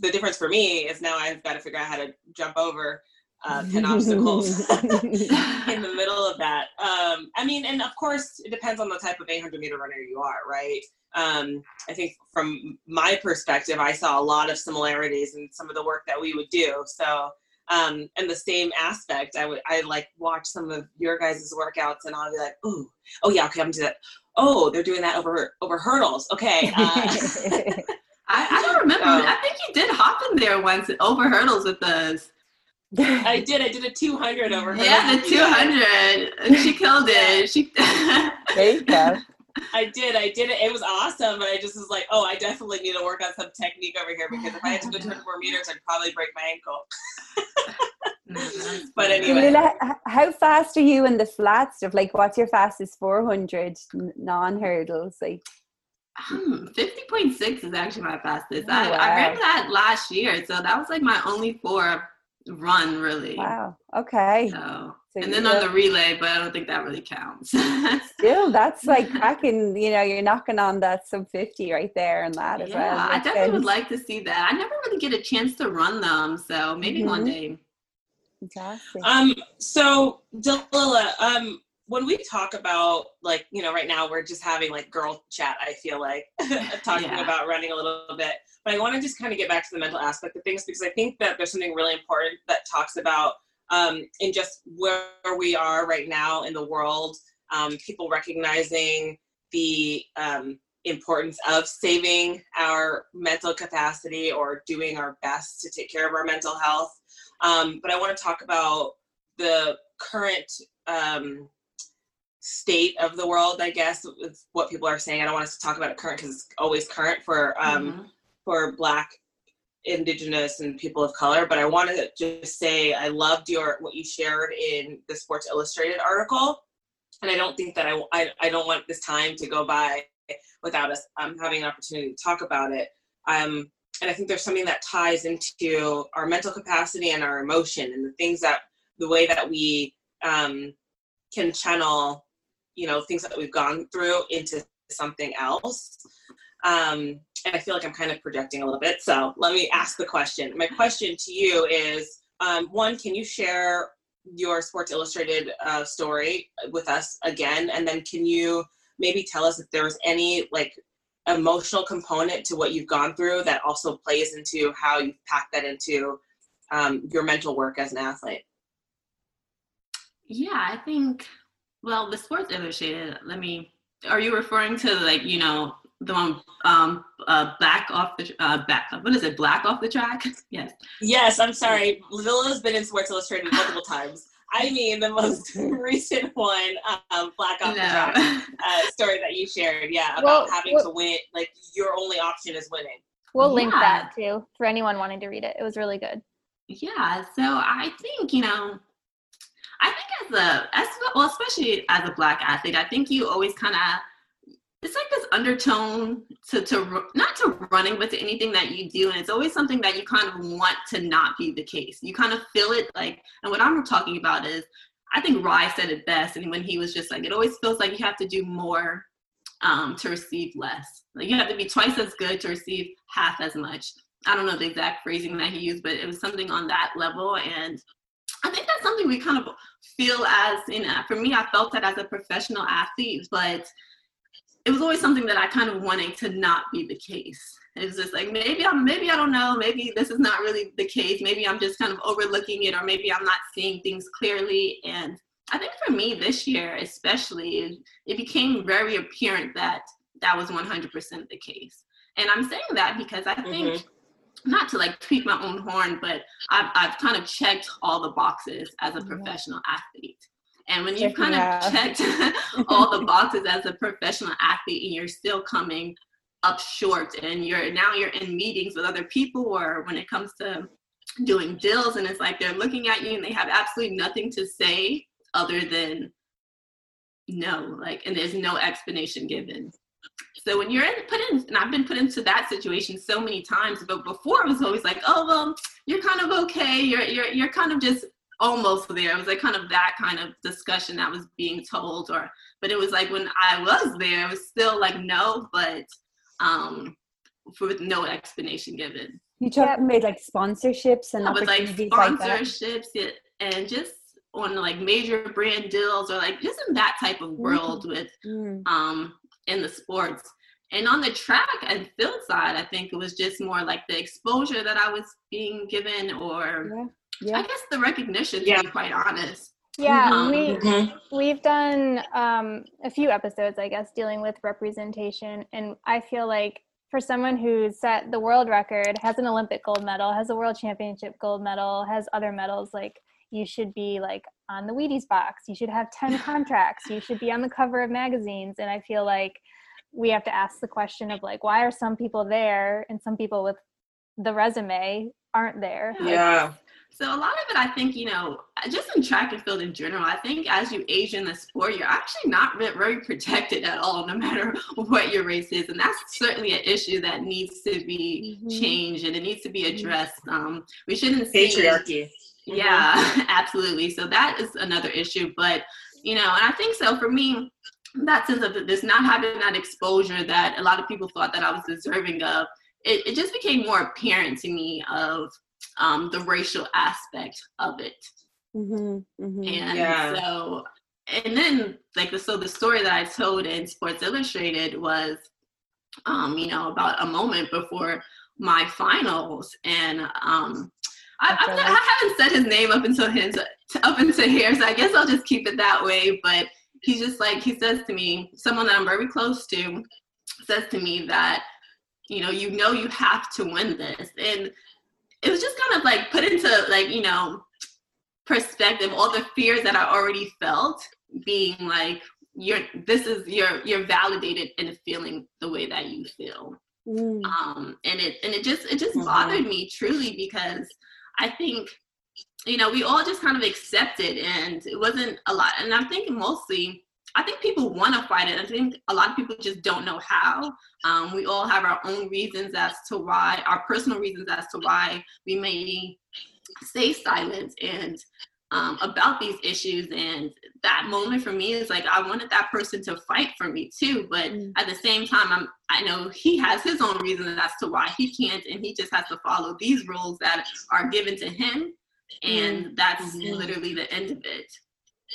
the difference for me is now I've got to figure out how to jump over uh, 10 obstacles in the middle of that. Um, I mean, and of course, it depends on the type of 800 meter runner you are, right? um, I think from my perspective, I saw a lot of similarities in some of the work that we would do. So, um, and the same aspect, I would, I like watch some of your guys' workouts and I'll be like, oh, oh yeah, okay, I'm doing that. Oh, they're doing that over, over hurdles. Okay. Uh, I, I, don't remember. So, I think you did hop in there once over hurdles with us. I did. I did a 200 over. Hurdles yeah, the 200. She killed it. She. there you go. I did. I did it. It was awesome. But I just was like, oh, I definitely need to work on some technique over here because if I had to go 10 more meters, I'd probably break my ankle. but anyway. how fast are you in the flat stuff? Like, what's your fastest 400 non hurdles? Like, um, 50.6 is actually my fastest. Oh, I, wow. I ran that last year. So that was like my only four run, really. Wow. Okay. So so and then on the relay, but I don't think that really counts. Still, that's like cracking, you know, you're knocking on that sub 50 right there and that as yeah, well. I definitely would like to see that. I never really get a chance to run them, so maybe mm-hmm. one day. Fantastic. Um, so Dalilah, um, when we talk about like, you know, right now we're just having like girl chat, I feel like talking yeah. about running a little bit. But I want to just kind of get back to the mental aspect of things because I think that there's something really important that talks about um, in just where we are right now in the world, um, people recognizing the um, importance of saving our mental capacity or doing our best to take care of our mental health. Um, but I want to talk about the current um, state of the world, I guess, is what people are saying. I don't want us to talk about it current because it's always current for um, mm-hmm. For Black, Indigenous, and people of color. But I want to just say I loved your what you shared in the Sports Illustrated article, and I don't think that I I, I don't want this time to go by without us um, having an opportunity to talk about it. Um, and I think there's something that ties into our mental capacity and our emotion and the things that the way that we um, can channel you know things that we've gone through into something else um, and i feel like i'm kind of projecting a little bit so let me ask the question my question to you is um, one can you share your sports illustrated uh, story with us again and then can you maybe tell us if there was any like emotional component to what you've gone through that also plays into how you pack that into um, your mental work as an athlete yeah i think well, the Sports Illustrated. Let me. Are you referring to like you know the one um uh back off the uh back what is it black off the track? yes. Yes, I'm sorry. Lilla's been in Sports Illustrated multiple times. I mean the most recent one, um, Black Off no. the Track uh, story that you shared. Yeah, about well, having well, to win. Like your only option is winning. We'll yeah. link that too for anyone wanting to read it. It was really good. Yeah, so I think you know I think as a as well, especially as a black athlete, I think you always kind of it's like this undertone to to not to running, but to anything that you do, and it's always something that you kind of want to not be the case. You kind of feel it like, and what I'm talking about is, I think Rai said it best, and when he was just like, it always feels like you have to do more um, to receive less. Like you have to be twice as good to receive half as much. I don't know the exact phrasing that he used, but it was something on that level, and I think that's something we kind of feel as, you know, for me, I felt that as a professional athlete, but it was always something that I kind of wanted to not be the case. It was just like maybe I'm maybe I don't know, maybe this is not really the case. Maybe I'm just kind of overlooking it or maybe I'm not seeing things clearly. And I think for me this year especially it, it became very apparent that that was 100% the case. And I'm saying that because I think mm-hmm not to like tweak my own horn, but I've, I've kind of checked all the boxes as a professional athlete. And when you've kind of checked all the boxes as a professional athlete and you're still coming up short and you're now you're in meetings with other people or when it comes to doing deals and it's like they're looking at you and they have absolutely nothing to say other than no, like and there's no explanation given. So when you're in, put in, and I've been put into that situation so many times, but before it was always like, oh well, you're kind of okay. You're you're you're kind of just almost there. It was like kind of that kind of discussion that was being told, or but it was like when I was there, it was still like no, but um, with no explanation given. You talked made like sponsorships and yeah, with like sponsorships like and just on like major brand deals or like just in that type of world mm with mm um in the sports. And on the track and field side, I think it was just more like the exposure that I was being given, or yeah. Yeah. I guess the recognition, to yeah. be quite honest. Yeah, um, we mm-hmm. we've done um, a few episodes, I guess, dealing with representation, and I feel like for someone who's set the world record, has an Olympic gold medal, has a world championship gold medal, has other medals, like you should be like on the Wheaties box. You should have 10 contracts. You should be on the cover of magazines. And I feel like we have to ask the question of like, why are some people there and some people with the resume aren't there? Yeah. So a lot of it, I think, you know, just in track and field in general, I think as you age in the sport, you're actually not very protected at all, no matter what your race is, and that's certainly an issue that needs to be mm-hmm. changed and it needs to be mm-hmm. addressed. Um, we shouldn't see patriarchy. Yeah, absolutely. So that is another issue. But, you know, and I think so for me, that sense of this not having that exposure that a lot of people thought that I was deserving of, it, it just became more apparent to me of um, the racial aspect of it. Mm-hmm, mm-hmm. And yeah. so, and then like the, so the story that I told in Sports Illustrated was, um, you know, about a moment before my finals, and um, I, I, I, haven't said his name up until his up into here. So I guess I'll just keep it that way. But he's just like he says to me, someone that I'm very close to says to me that, you know, you know you have to win this. And it was just kind of like put into like, you know, perspective, all the fears that I already felt being like, you're this is you're you're validated in feeling the way that you feel. Mm. Um and it and it just it just mm-hmm. bothered me truly because I think you know, we all just kind of accepted and it wasn't a lot. And I'm thinking mostly, I think people want to fight it. I think a lot of people just don't know how. Um, we all have our own reasons as to why, our personal reasons as to why we may stay silent and um, about these issues. And that moment for me is like, I wanted that person to fight for me too. But mm. at the same time, I'm, I know he has his own reasons as to why he can't, and he just has to follow these rules that are given to him and mm-hmm. that's mm-hmm. literally the end of it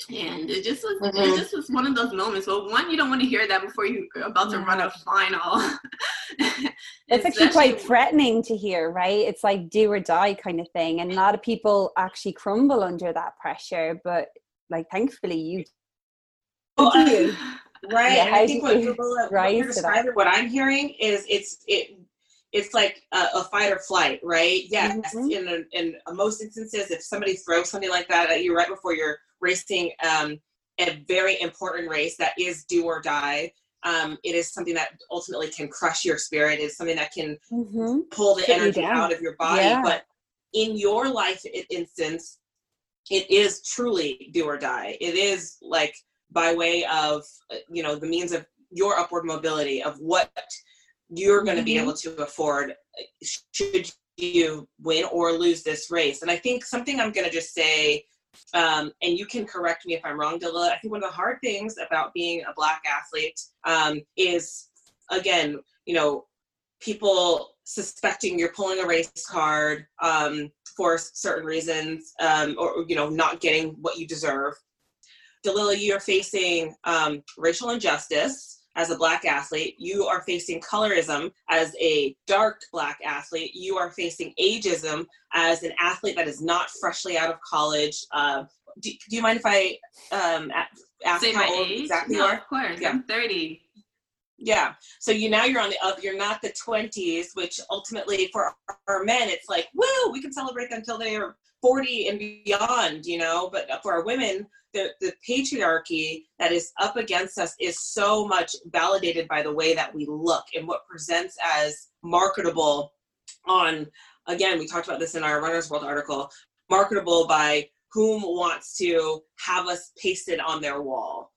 and it just was mm-hmm. it just was one of those moments. Well one you don't want to hear that before you're about to run a final. It's actually quite threatening to hear right? It's like do or die kind of thing and a lot of people actually crumble under that pressure but like thankfully you well, right yeah, i think what, what, you're describing, what i'm hearing is it's it it's like a, a, fight or flight, right? Yes, mm-hmm. in, a, in most instances, if somebody throws something like that at you right before you're racing um, a very important race that is do or die, um, it is something that ultimately can crush your spirit. It's something that can mm-hmm. pull the energy out of your body. Yeah. But in your life instance, it is truly do or die. It is like by way of uh, you know the means of your upward mobility of what you're going to be mm-hmm. able to afford should you win or lose this race. And I think something I'm going to just say, um, and you can correct me if I'm wrong, Dilla. I think one of the hard things about being a black athlete um, is, again, you know, people suspecting you're pulling a race card um, for certain reasons, um, or you know, not getting what you deserve. Dalilah, you're facing um, racial injustice as a black athlete, you are facing colorism as a dark black athlete, you are facing ageism as an athlete that is not freshly out of college. Uh, do, do, you mind if I um, ask Say how old age? exactly no, you are? Of course, yeah. I'm 30. Yeah. So you now you're on the up. You're not the 20s, which ultimately for our men, it's like, woo, we can celebrate them until they are 40 and beyond, you know. But for our women, the, the patriarchy that is up against us is so much validated by the way that we look and what presents as marketable on again we talked about this in our runners world article marketable by whom wants to have us pasted on their wall.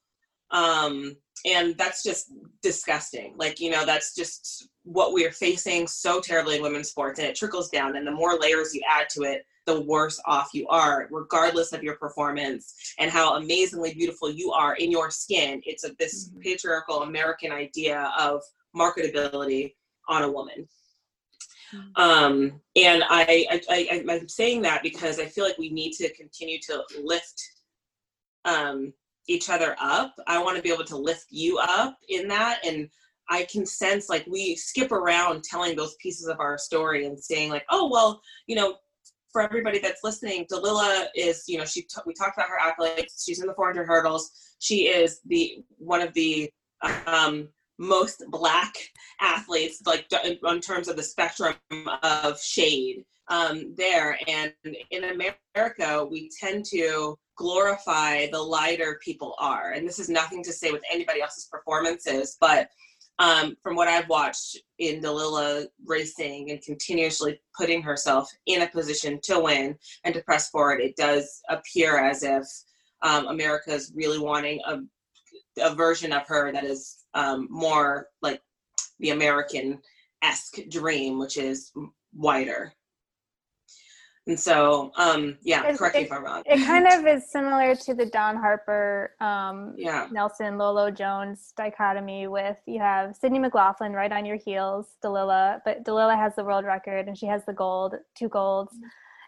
Um, and that's just disgusting. Like you know that's just what we are facing so terribly in women's sports and it trickles down and the more layers you add to it the worse off you are, regardless of your performance and how amazingly beautiful you are in your skin. It's a, this mm-hmm. patriarchal American idea of marketability on a woman. Mm-hmm. Um, and I, I, I, am saying that because I feel like we need to continue to lift um, each other up. I want to be able to lift you up in that. And I can sense like we skip around telling those pieces of our story and saying like, oh, well, you know, for everybody that's listening, Dalilah is, you know, she t- we talked about her accolades. She's in the 400 hurdles. She is the one of the um, most black athletes, like in terms of the spectrum of shade um, there. And in America, we tend to glorify the lighter people are. And this is nothing to say with anybody else's performances, but um, from what I've watched in Dalilah racing and continuously putting herself in a position to win and to press forward, it does appear as if um, America is really wanting a, a version of her that is um, more like the American esque dream, which is wider. And so, um, yeah, it, correct it, me if I'm wrong. It kind of is similar to the Dawn Harper, um, yeah. Nelson Lolo Jones dichotomy with you have Sydney McLaughlin right on your heels, Dalilah, but Dalilah has the world record and she has the gold, two golds.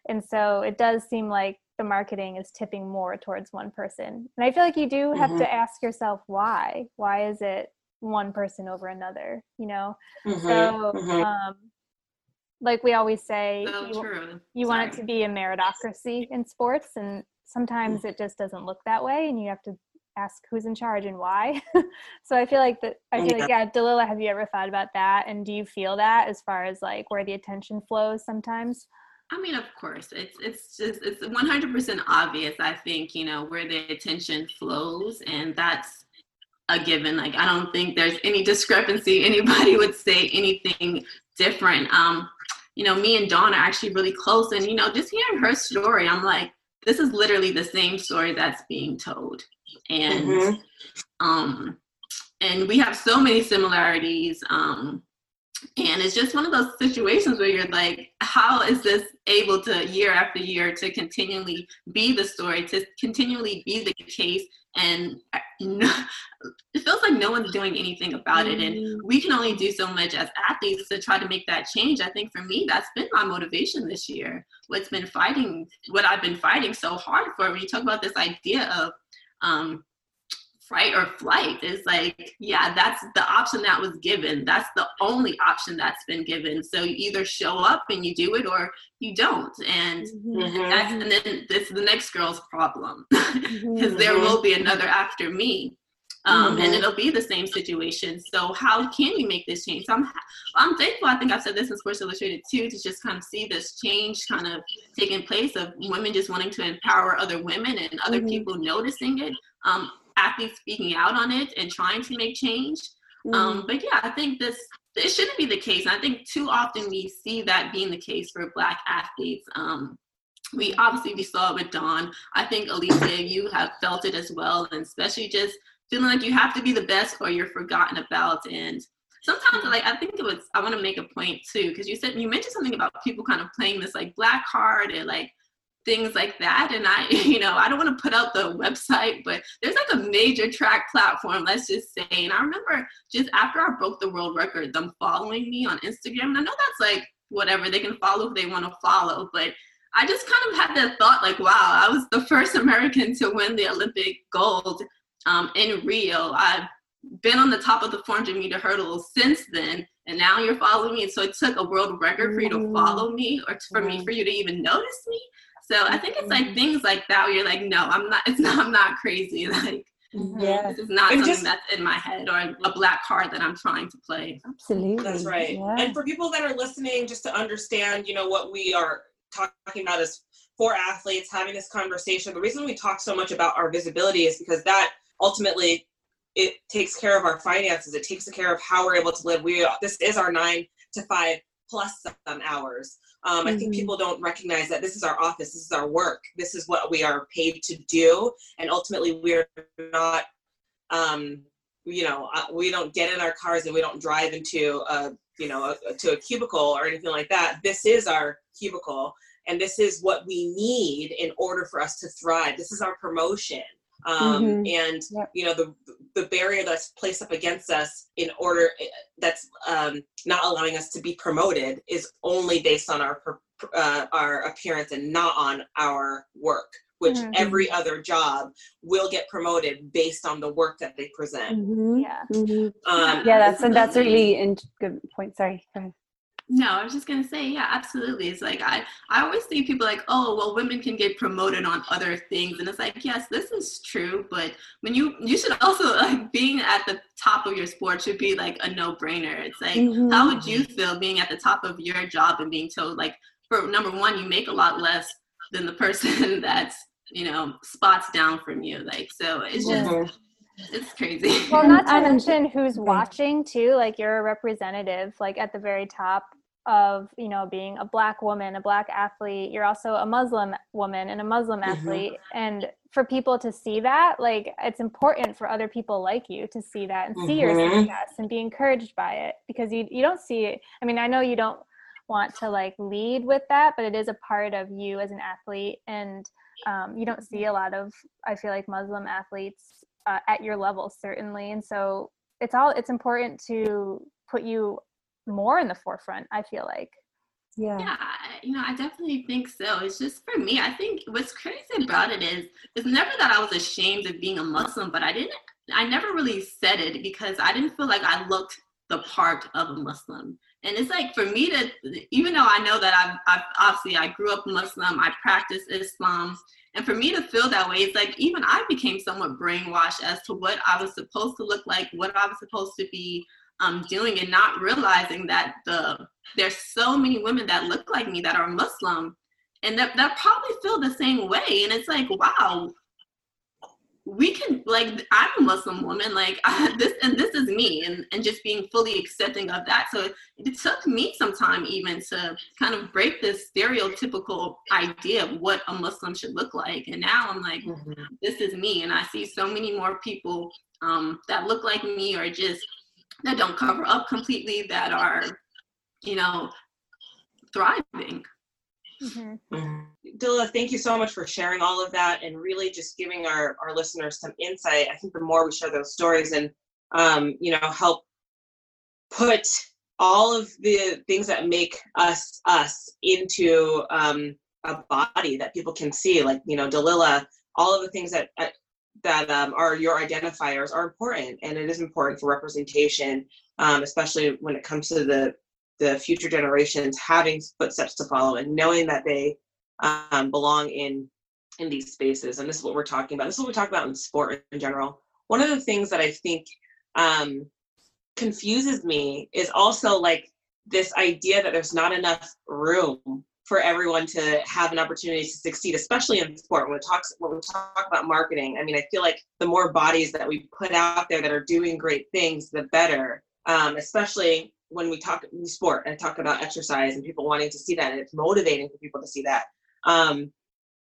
And so it does seem like the marketing is tipping more towards one person. And I feel like you do have mm-hmm. to ask yourself why. Why is it one person over another? You know? Mm-hmm. So, mm-hmm. um, like we always say, so you, you want it to be a meritocracy in sports, and sometimes it just doesn't look that way and you have to ask who's in charge and why so i feel like that i feel yeah. like yeah Dalilah have you ever thought about that and do you feel that as far as like where the attention flows sometimes I mean, of course, it's it's just it's 100% obvious. I think you know where the attention flows, and that's a given. Like I don't think there's any discrepancy. Anybody would say anything different. Um, you know, me and Dawn are actually really close, and you know, just hearing her story, I'm like, this is literally the same story that's being told, and mm-hmm. um, and we have so many similarities. Um, and it's just one of those situations where you're like, how is this able to year after year to continually be the story, to continually be the case? And uh, it feels like no one's doing anything about it. And mm-hmm. we can only do so much as athletes to try to make that change. I think for me, that's been my motivation this year. What's been fighting, what I've been fighting so hard for. When you talk about this idea of um, fight or flight is like yeah that's the option that was given that's the only option that's been given so you either show up and you do it or you don't and mm-hmm. that's and then is the next girl's problem because mm-hmm. there will be another after me um, mm-hmm. and it'll be the same situation. So how can we make this change? So I'm, I'm thankful. I think I've said this in Sports Illustrated too, to just kind of see this change kind of taking place of women just wanting to empower other women and other mm-hmm. people noticing it. Um, athletes speaking out on it and trying to make change. Mm. Um, but yeah, I think this it shouldn't be the case. And I think too often we see that being the case for Black athletes. Um, we obviously we saw it with Dawn. I think Alysia, you have felt it as well, and especially just feeling like you have to be the best or you're forgotten about. And sometimes, like I think it was, I want to make a point too because you said you mentioned something about people kind of playing this like black card and like things like that. And I, you know, I don't want to put out the website, but there's like a major track platform, let's just say. And I remember just after I broke the world record, them following me on Instagram. And I know that's like whatever, they can follow if they want to follow, but I just kind of had that thought like, wow, I was the first American to win the Olympic gold um, in Rio. I've been on the top of the 400 meter hurdles since then, and now you're following me. And so it took a world record for you to follow me or for me for you to even notice me. So I think it's like mm-hmm. things like that where you're like, no, I'm not. It's not. I'm not crazy. Like. Mm-hmm. Yeah. This is not and something just, that's in my head or a black card that I'm trying to play. Absolutely. That's right. Yeah. And for people that are listening, just to understand, you know, what we are talking about is for athletes having this conversation. The reason we talk so much about our visibility is because that ultimately it takes care of our finances. It takes care of how we're able to live. We this is our nine to five plus some hours. Um, mm-hmm. I think mm-hmm. people don't recognize that this is our office, this is our work, this is what we are paid to do, and ultimately we're not, um, you know, uh, we don't get in our cars and we don't drive into a, you know, a, to a cubicle or anything like that. This is our cubicle, and this is what we need in order for us to thrive. This is our promotion um, mm-hmm. and yep. you know the the barrier that's placed up against us in order eh, that's um, not allowing us to be promoted is only based on our uh, our appearance and not on our work which mm-hmm. every other job will get promoted based on the work that they present mm-hmm. yeah mm-hmm. um, yeah that's and that's really in, good point sorry no, I was just gonna say, yeah, absolutely. It's like I, I always see people like, oh, well, women can get promoted on other things, and it's like, yes, this is true, but when you, you should also like being at the top of your sport should be like a no-brainer. It's like, mm-hmm. how would you feel being at the top of your job and being told like, for number one, you make a lot less than the person that's you know spots down from you. Like, so it's just. Mm-hmm it's crazy. Well, not to mention who's watching too. Like you're a representative, like at the very top of you know being a black woman, a black athlete. You're also a Muslim woman and a Muslim mm-hmm. athlete, mm-hmm. and for people to see that, like it's important for other people like you to see that and see mm-hmm. your success and be encouraged by it because you you don't see it. I mean, I know you don't want to like lead with that, but it is a part of you as an athlete and um, you don't see a lot of i feel like muslim athletes uh, at your level certainly. And so it's all it's important to put you more in the forefront i feel like. Yeah. yeah you know i definitely think so. It's just for me i think what's crazy about it is it's never that i was ashamed of being a muslim but i didn't i never really said it because i didn't feel like i looked the part of a muslim and it's like for me to even though i know that i've, I've obviously i grew up muslim i practice islam And for me to feel that way, it's like even I became somewhat brainwashed as to what I was supposed to look like, what I was supposed to be um, doing, and not realizing that the there's so many women that look like me that are Muslim, and that that probably feel the same way. And it's like, wow, we can like i'm a muslim woman like I, this and this is me and, and just being fully accepting of that. So it took me some time even to kind of break this stereotypical idea of what a muslim should look like. And now i'm like mm-hmm. this is me and i see so many more people um, that look like me or just that don't cover up completely that are you know thriving Mm-hmm. mm-hmm. Dilla, thank you so much for sharing all of that and really just giving our, our listeners some insight. I think the more we share those stories and, um, you know, help put all of the things that make us us into um, a body that people can see, like, you know, Dalilah, all of the things that, uh, that um, are your identifiers are important and it is important for representation um, especially when it comes to the the future generations having footsteps to follow and knowing that they um, belong in in these spaces and this is what we're talking about this is what we talk about in sport in general one of the things that i think um, confuses me is also like this idea that there's not enough room for everyone to have an opportunity to succeed, especially in sport. When we talk when we talk about marketing, I mean, I feel like the more bodies that we put out there that are doing great things, the better. Um, especially when we talk we sport and talk about exercise and people wanting to see that and it's motivating for people to see that um,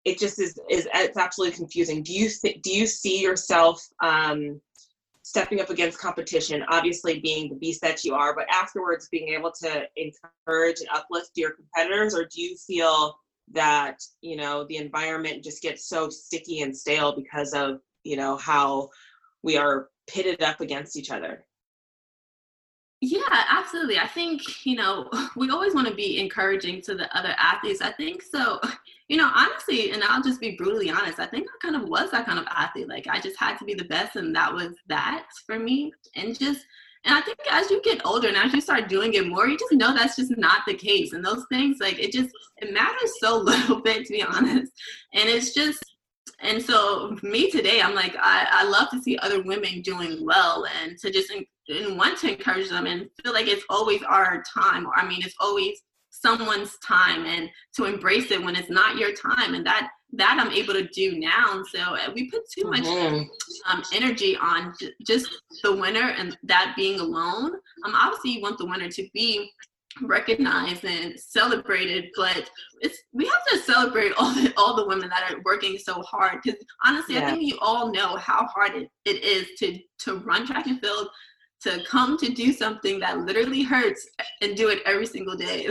it just is is it's absolutely confusing. Do you th- do you see yourself um, stepping up against competition obviously being the beast that you are but afterwards being able to encourage and uplift your competitors? Or do you feel that you know the environment just gets so sticky and stale because of you know how we are pitted up against each other yeah, absolutely. I think, you know, we always want to be encouraging to the other athletes. I think so, you know, honestly, and I'll just be brutally honest, I think I kind of was that kind of athlete. Like I just had to be the best and that was that for me. And just and I think as you get older and as you start doing it more, you just know that's just not the case. And those things, like it just it matters so little bit to be honest. And it's just and so me today, I'm like, I, I love to see other women doing well and to just and want to encourage them and feel like it's always our time or i mean it's always someone's time and to embrace it when it's not your time and that that i'm able to do now and so uh, we put too much mm-hmm. um, energy on j- just the winner and that being alone um obviously you want the winner to be recognized and celebrated but it's we have to celebrate all the all the women that are working so hard because honestly yeah. i think you all know how hard it, it is to to run track and field to come to do something that literally hurts and do it every single day.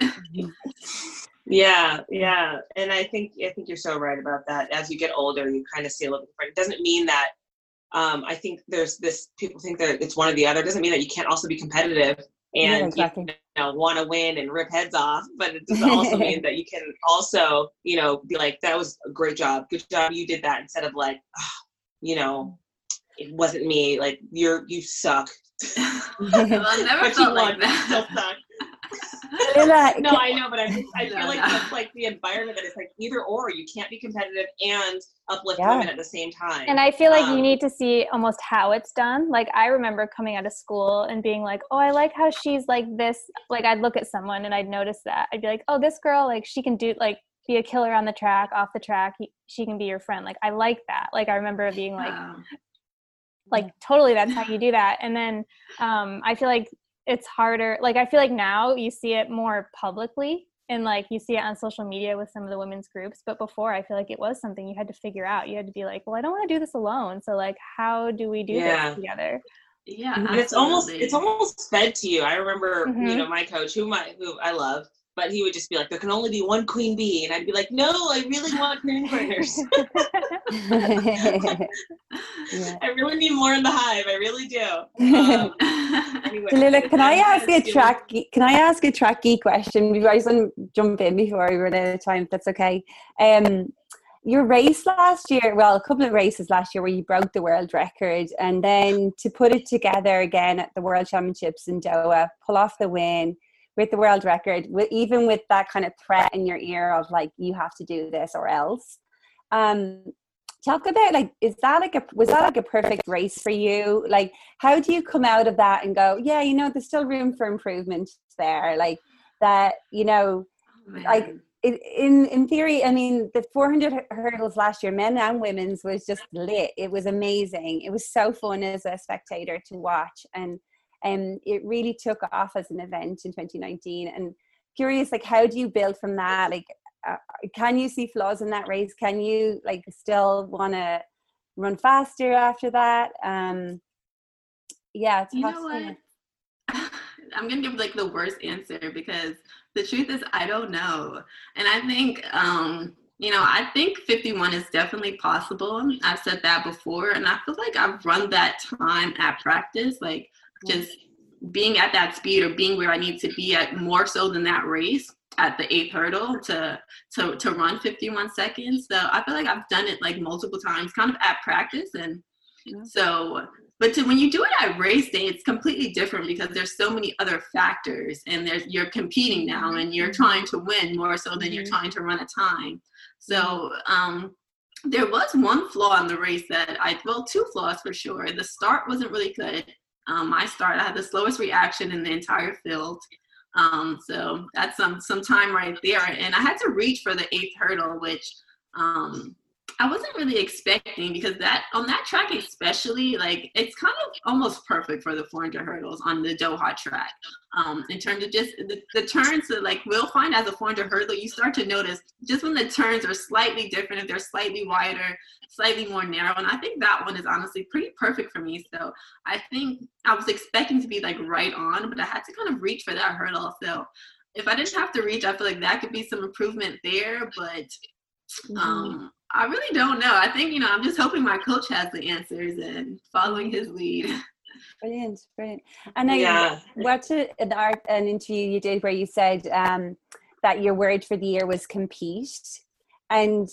yeah, yeah. And I think I think you're so right about that. As you get older, you kind of see a little different. It doesn't mean that um, I think there's this people think that it's one or the other. It doesn't mean that you can't also be competitive and yeah, exactly. you know, want to win and rip heads off, but it does also mean that you can also, you know, be like, that was a great job. Good job. You did that instead of like, oh, you know, it wasn't me. Like you're you suck. well, I never but felt like that. Still suck. no, I know, but I, I feel like that's like the environment that is like either or. You can't be competitive and uplift yeah. women at the same time. And I feel like um, you need to see almost how it's done. Like I remember coming out of school and being like, "Oh, I like how she's like this." Like I'd look at someone and I'd notice that. I'd be like, "Oh, this girl, like she can do like be a killer on the track, off the track. She can be your friend." Like I like that. Like I remember being like, like totally that's how you do that. And then um i feel like it's harder like i feel like now you see it more publicly and like you see it on social media with some of the women's groups but before i feel like it was something you had to figure out. You had to be like well i don't want to do this alone. So like how do we do yeah. this together? Yeah and it's almost it's almost fed to you. I remember mm-hmm. you know my coach who my who i love but he would just be like, "There can only be one queen bee," and I'd be like, "No, I really want queen partners. yeah. I really need more in the hive. I really do." Um, anyway, can I ask a track? Can I ask a tracky question? I just want to jump in before we run out of time. If that's okay. Um, your race last year, well, a couple of races last year where you broke the world record, and then to put it together again at the World Championships in Doha, pull off the win with the world record, with, even with that kind of threat in your ear of like, you have to do this or else. Um, talk about like is that like a was that like a perfect race for you? Like how do you come out of that and go yeah you know there's still room for improvement there like that you know oh, like it, in in theory i mean the 400 hurdles last year men and women's was just lit. It was amazing. It was so fun as a spectator to watch. And and um, it really took off as an event in 2019 and curious like how do you build from that like uh, can you see flaws in that race? Can you like still want to run faster after that? Um, yeah, you know what? I'm gonna give like the worst answer because the truth is I don't know, and I think um, you know I think 51 is definitely possible. I've said that before, and I feel like I've run that time at practice, like just being at that speed or being where I need to be at more so than that race at the eighth hurdle to to to run 51 seconds. So I feel like I've done it like multiple times, kind of at practice, and yeah. so. But to, when you do it at race day, it's completely different because there's so many other factors, and there's you're competing now, and you're mm-hmm. trying to win more so than you're mm-hmm. trying to run a time. So um, there was one flaw in the race that I well, two flaws for sure. The start wasn't really good. Um, my start, I had the slowest reaction in the entire field. Um, so that's some some time right there. And I had to reach for the eighth hurdle, which um, I wasn't really expecting because that on that track especially, like it's kind of almost perfect for the 400 hurdles on the Doha track. Um, in terms of just the, the turns that like we'll find as a 400 hurdle, you start to notice just when the turns are slightly different, if they're slightly wider, slightly more narrow. And I think that one is honestly pretty perfect for me. So I think I was expecting to be like right on, but I had to kind of reach for that hurdle. So if I didn't have to reach, I feel like that could be some improvement there. But mm-hmm. um, I really don't know. I think, you know, I'm just hoping my coach has the answers and following his lead. Brilliant, brilliant. And I yeah. watched an an interview you did where you said um, that your word for the year was compete. And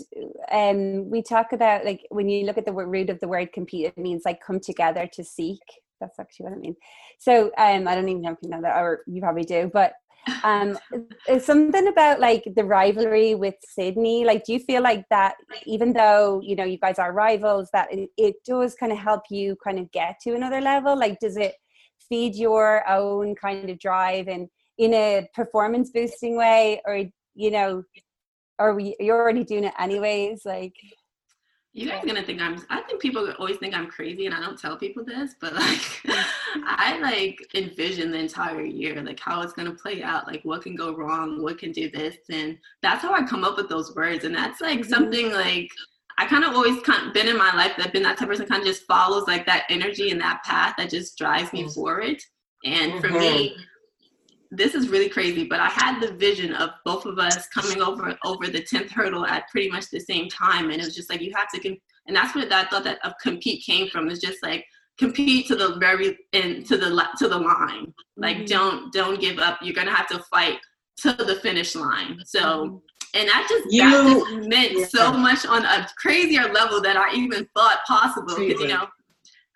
um, we talk about like when you look at the root of the word compete, it means like come together to seek. That's actually what it means. So um, I don't even know if you know that, or you probably do, but um something about like the rivalry with sydney like do you feel like that even though you know you guys are rivals that it, it does kind of help you kind of get to another level? Like does it feed your own kind of drive and in a performance boosting way or you know or you're already doing it anyways like you guys gonna think I'm I think people always think I'm crazy and I don't tell people this, but like I like envision the entire year, like how it's gonna play out, like what can go wrong, what can do this, and that's how I come up with those words. And that's like mm-hmm. something like I kind of always kind of been in my life that been that type of person kind of just follows like that energy and that path that just drives me mm-hmm. forward. And mm-hmm. for me, mm-hmm this is really crazy, but I had the vision of both of us coming over over the tenth hurdle at pretty much the same time, and it was just like you have to, and that's where that thought that of compete came from. It's just like compete to the very end to the to the line. Like mm-hmm. don't don't give up. You're gonna have to fight to the finish line. So. Mm-hmm. And that just, you, that just meant yeah. so much on a crazier level than I even thought possible. Because you know,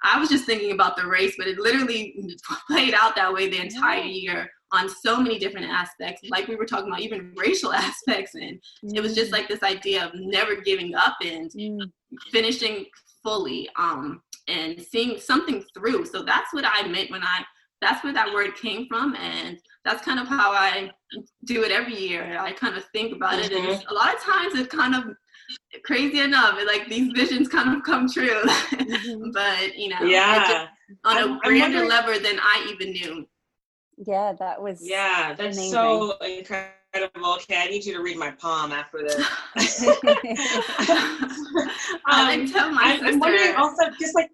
I was just thinking about the race, but it literally played out that way the entire year on so many different aspects, like we were talking about, even racial aspects. And mm. it was just mm. like this idea of never giving up and mm. finishing fully um, and seeing something through. So that's what I meant when I, that's where that word came from. And that's kind of how I do it every year. I kind of think about mm-hmm. it. And mm-hmm. a lot of times it's kind of crazy enough, like these visions kind of come true. Mm-hmm. but, you know, yeah. on a grander level than I even knew yeah, that was yeah, that's amazing. so incredible. Okay, I need you to read my palm after this. um, I like tell my I'm, I'm wondering also, just like,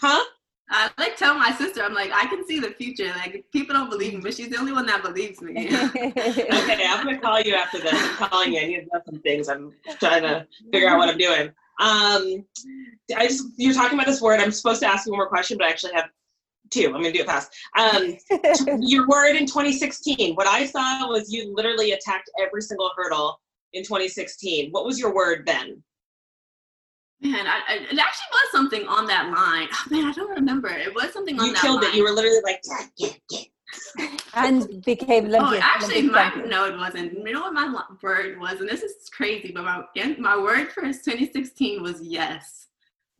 huh? I like tell my sister, I'm like, I can see the future. Like people don't believe me, but she's the only one that believes me. okay, I'm gonna call you after this. I'm calling you. I need to know some things. I'm trying to figure out what I'm doing. Um, I just you're talking about this word. I'm supposed to ask you one more question, but I actually have two. I'm gonna do it fast. Um, your word in 2016. What I saw was you literally attacked every single hurdle in 2016. What was your word then? Man, I, I, it actually was something on that line. Oh, man, I don't remember. It was something on you that killed it. You were literally like, yeah, yeah, yeah. and became Olympic. Oh, actually, Olympic my no, it wasn't. You know what my word was, and this is crazy, but my my word for 2016 was yes.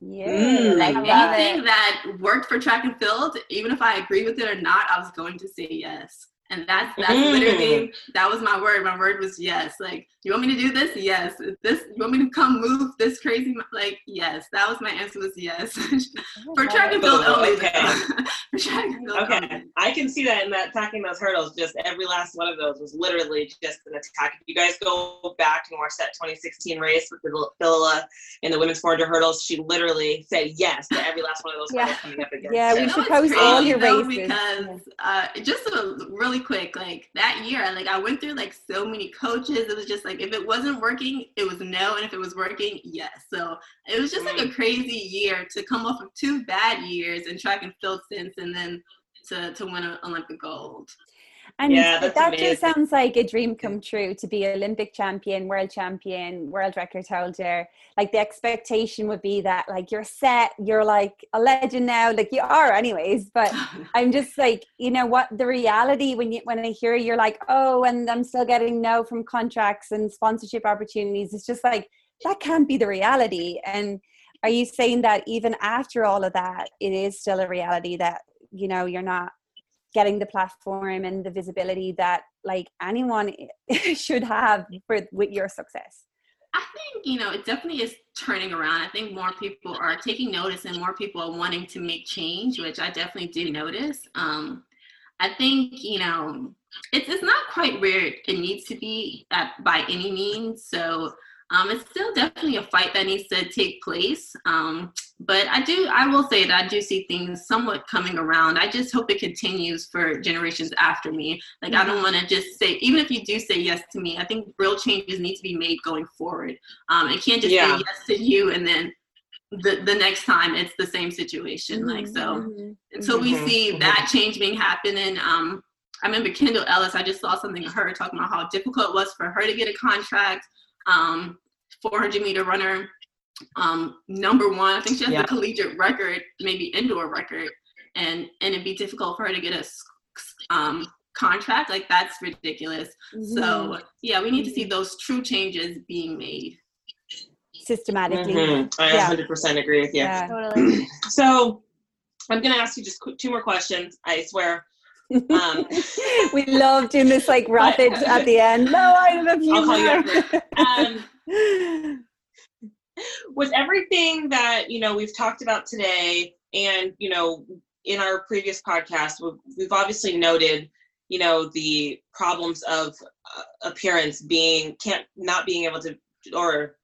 Yeah, Mm. Like anything it. that worked for track and field, even if I agree with it or not, I was going to say yes. And that's that's Mm. literally that was my word. My word was yes. Like, you want me to do this? Yes. This you want me to come move this crazy? Like, yes. That was my answer. Was yes. for track and field only. okay. for track and field Okay, only. I can see that in that attacking those hurdles. Just every last one of those was literally just an attack. If you guys go back and watch that 2016 race with the Phila in the women's 400 hurdles, she literally said yes to every last one of those Yeah. hurdles coming up against Yeah, we should what's post all your though, races. because uh, just a, really quick, like that year, like I went through like so many coaches. It was just like if it wasn't working, it was no, and if it was working, yes. So it was just like a crazy year to come off of two bad years in track and field since, and then to to win an Olympic gold. And Yeah, that's that amazing. just sounds like a dream come true to be Olympic champion, world champion, world record holder. Like the expectation would be that like you're set, you're like a legend now, like you are anyways. But I'm just like, you know what the reality when you when I hear you're like, oh, and I'm still getting no from contracts and sponsorship opportunities. It's just like that can't be the reality. And are you saying that even after all of that, it is still a reality that, you know, you're not getting the platform and the visibility that like anyone should have for with your success? I think, you know, it definitely is turning around. I think more people are taking notice and more people are wanting to make change, which I definitely do notice. Um, I think, you know, it's, it's not quite where it needs to be at, by any means. So um, it's still definitely a fight that needs to take place. Um, but I do, I will say that I do see things somewhat coming around. I just hope it continues for generations after me. Like, I don't want to just say, even if you do say yes to me, I think real changes need to be made going forward. Um, it can't just Yeah. say yes to you and then the, the next time it's the same situation. Like, so Mhm. until we Mhm, see mhm. that change being happening, um, I remember Kendall Ellis, I just saw something of her talking about how difficult it was for her to get a contract. Um, 400 meter runner, um, number one. I think she has Yeah. the collegiate record, maybe indoor record, and and it'd be difficult for her to get a um, contract. Like that's ridiculous. Mm-hmm. So yeah, we need to see those true changes being made. systematically. Mhm. I Yeah. 100% agree with you. Yeah. Totally. So I'm going to ask you just two more questions, I swear. Um, we love doing this like rapid at the end. No, I a few I'll call you. Um, with everything that you know we've talked about today and you know in our previous podcast we've, we've obviously noted you know the problems of uh, appearance being can't not being able to or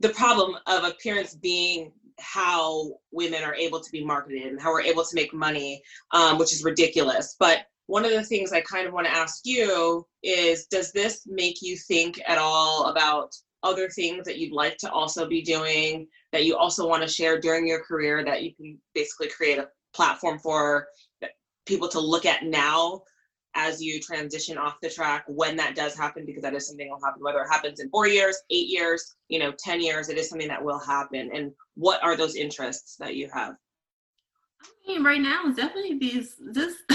the problem of appearance being how women are able to be marketed and how we're able to make money um, which is ridiculous. But one of the things i kind of want to ask you is does this make you think at all about other things that you'd like to also be doing that you also want to share during your career that you can basically create a platform for people to look at now as you transition off the track when that does happen because that is something that will happen whether it happens in four years eight years you know ten years it is something that will happen and what are those interests that you have I mean, right now it's definitely these this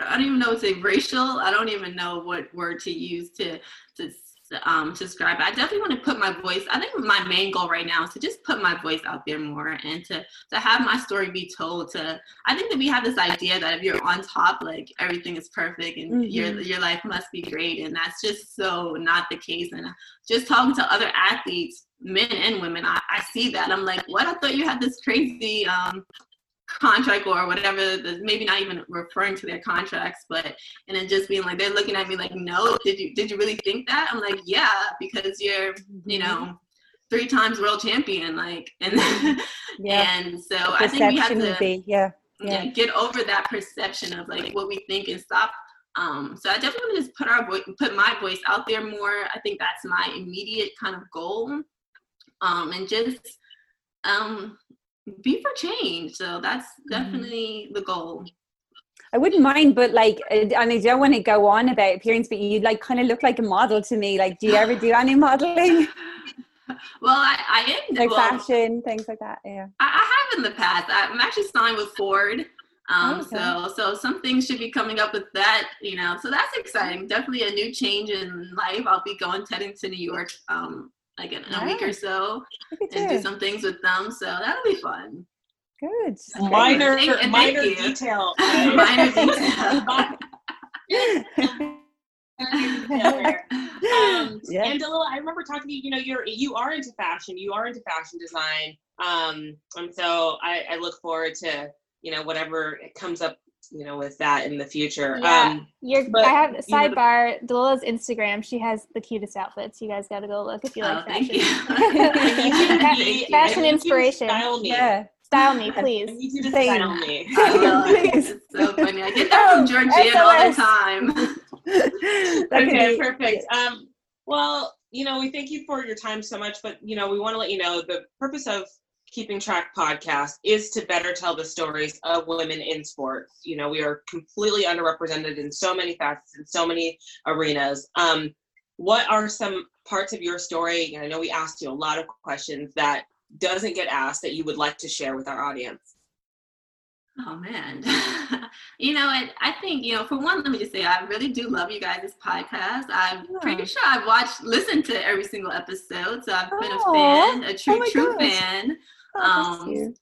I don't even know to say racial. I don't even know what word to use to to um to describe. I definitely want to put my voice. I think my main goal right now is to just put my voice out there more and to to have my story be told. To I think that we have this idea that if you're on top, like everything is perfect and your your life must be great, and that's just so not the case. And just talking to other athletes, men and women, I, I see that. I'm like, what? I thought you had this crazy um contract or whatever maybe not even referring to their contracts but and then just being like they're looking at me like no did you did you really think that i'm like yeah because you're you know three times world champion like and Yeah. and so i think we have to be, yeah. yeah. get over that perception of like what we think and stop um so i definitely want to just put our voice put my voice out there more i think that's my immediate kind of goal um and just um be for change so that's definitely the goal I wouldn't mind, but like, uh, and I don't want to go on about appearance, but you like kind of look like a model to me. Like, do you ever do any modeling, well i i am like well, fashion, things like that? Yeah. I, I have in the past. I'm actually signed with Ford. Um, okay. So so some things should be coming up with that, you know. So that's exciting. Definitely a new change in life. I'll be going heading to New York um, like in a week or so and do some things with them. So that'll be fun. Good. Minor, thank, minor detail. minor detail. um, yeah. And Dalilah, I remember talking to you. You know, you're you are into fashion. You are into fashion design. Um, and so I, I look forward to you know whatever comes up you know with that in the future. Yeah. um you're but, i have sidebar you know, Dalilah's instagram she has the cutest outfits. You guys gotta go look if you like oh, fashion. you. fashion inspiration. Style me. yeah. Style me please. I need you to style me. It's so funny. I get that from georgia all the time. Okay perfect. um well you know we thank you for your time so much but you know we want to let you know the purpose of Keeping Track podcast is to better tell the stories of women in sports. You know, we are completely underrepresented in so many facets, in so many arenas. Um, what are some parts of your story? And I know we asked you a lot of questions that doesn't get asked that you would like to share with our audience. Oh man, you know, I, I think you know. For one, let me just say, I really do love you guys' podcast. I'm yeah. pretty sure I've watched, listened to every single episode, so I've been a fan, a true, oh true fan. Oh, um,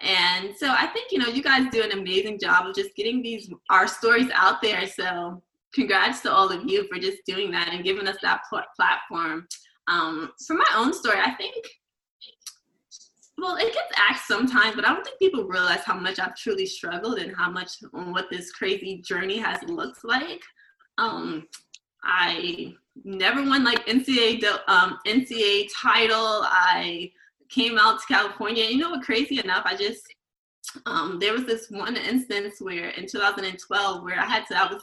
and so I think you know you guys do an amazing job of just getting these our stories out there. So congrats to all of you for just doing that and giving us that pl- platform. Um, for my own story, I think well, it gets asked sometimes, but I don't think people realize how much I've truly struggled and how much um, what this crazy journey has looked like. Um, I never won like NCAA um, NCAA title. I came out to California. You know what? Crazy enough, I just um, there was this one instance where in 2012 where I had to I was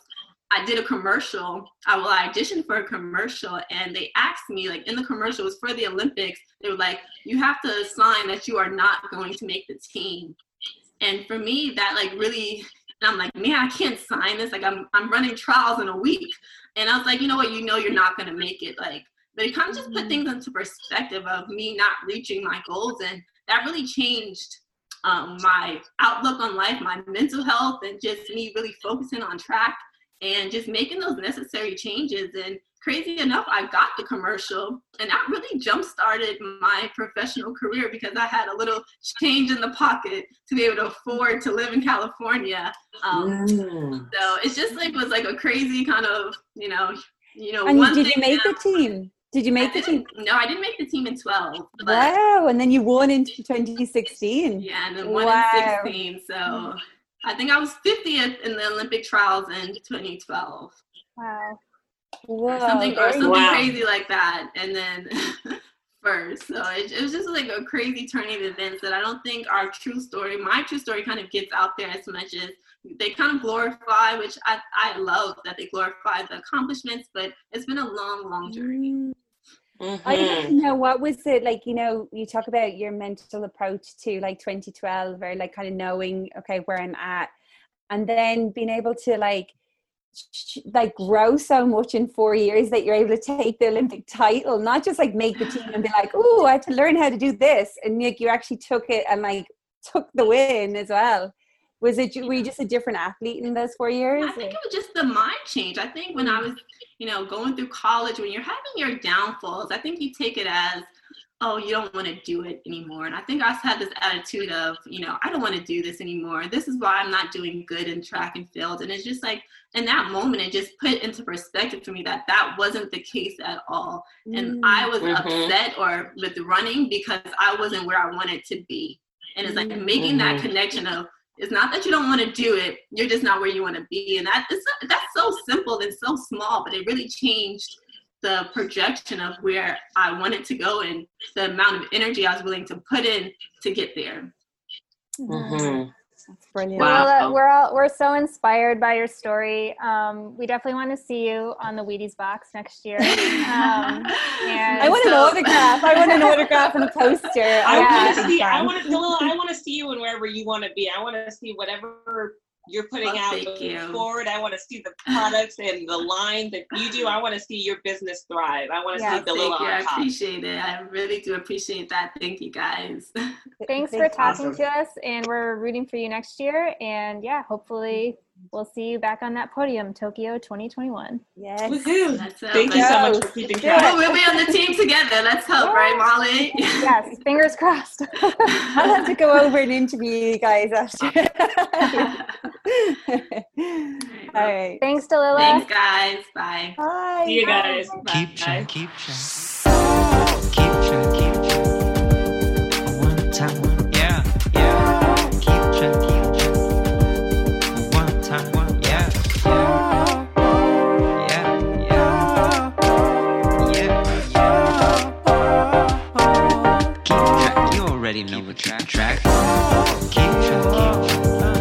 I did a commercial. I I auditioned for a commercial, and they asked me like in the commercial was for the Olympics. They were like, you have to sign that you are not going to make the team. And for me, that like really, I'm like, man, I can't sign this. Like I'm I'm running trials in a week, and I was like, you know what? You know you're not to make it. Like but it kind of just put mm-hmm. things into perspective of me not reaching my goals and that really changed um, my outlook on life my mental health and just me really focusing on track and just making those necessary changes and crazy enough i got the commercial and that really jump started my professional career because i had a little change in the pocket to be able to afford to live in california um, mm. so it's just like was like a crazy kind of you know you know and did you make the team did you make the team? No, I didn't make the team in 12. Wow. And then you won in 2016. Yeah, and then won wow. in 16. So I think I was 50th in the Olympic trials in 2012. Wow. Whoa, or something or something wow. crazy like that. And then first. So it, it, was just like a crazy turning of events that I don't think our true story, my true story kind of gets out there as much as they kind of glorify, which I, I love that they glorify the accomplishments, but it's been a long, long journey. Mm-hmm. I don't know what was it like. You know, you talk about your mental approach to like 2012, or like kind of knowing, okay, where I'm at, and then being able to like like grow so much in four years that you're able to take the Olympic title, not just like make the team and be like, oh, I have to learn how to do this, and like you actually took it and like took the win as well was it were you just a different athlete in those four years i think it was just the mind change. I think when i was you know going through college when you're having your downfalls i think you take it as oh you don't want to do it anymore. And i think i had this attitude of you know i don't want to do this anymore. This is why i'm not doing good in track and field. And it's just like in that moment it just put into perspective for me that that wasn't the case at all. And i was mm-hmm. upset or with running because i wasn't where i wanted to be. And it's like making mm-hmm. that connection of it's not that you don't want to do it; you're just not where you want to be, and that is that's so simple and so small, but it really changed the projection of where I wanted to go and the amount of energy I was willing to put in to get there. Mm-hmm. That's brilliant. Wow. Well, we're all we're so inspired by your story. Um, we definitely want to see you on the Wheaties box next year. Um, I want so, an autograph. I want an autograph and a poster. I yeah, want to see. I want to. I want to see you in wherever you want to be. I want to see whatever you're putting Oh, out thank you. forward. I want to see the products and the line that you do. I want to see your business thrive. I want to Yes, see Dalilah thank you. I on top. appreciate it. I really do appreciate that. Thank you guys. Thanks for talking awesome. to us, and we're rooting for you next year. And yeah, hopefully we'll see you back on that podium, Tokyo 2021. Yes. Woohoo. Let's. Thank you so much for keeping Let's track. Oh, we'll be on the team together. Let's hope, right, Molly? Yes, fingers crossed. I'll have to go over and interview you guys after. All right. Thanks, Dalilah. Thanks, guys. Bye. Bye. See you guys. Keep Bye. track, keep track. Keep track, keep already know what track, track. Keep track, keep track.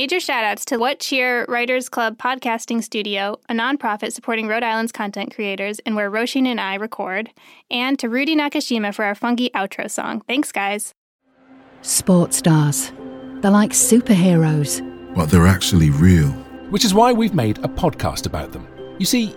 Major shoutouts to What Cheer Writers Club Podcasting Studio, a nonprofit supporting Rhode Island's content creators and where Roisin and I record, and to Rudy Nakashima for our funky outro song. Thanks, guys. Sports stars. They're like superheroes. but they're actually real. which is why we've made a podcast about them. You see,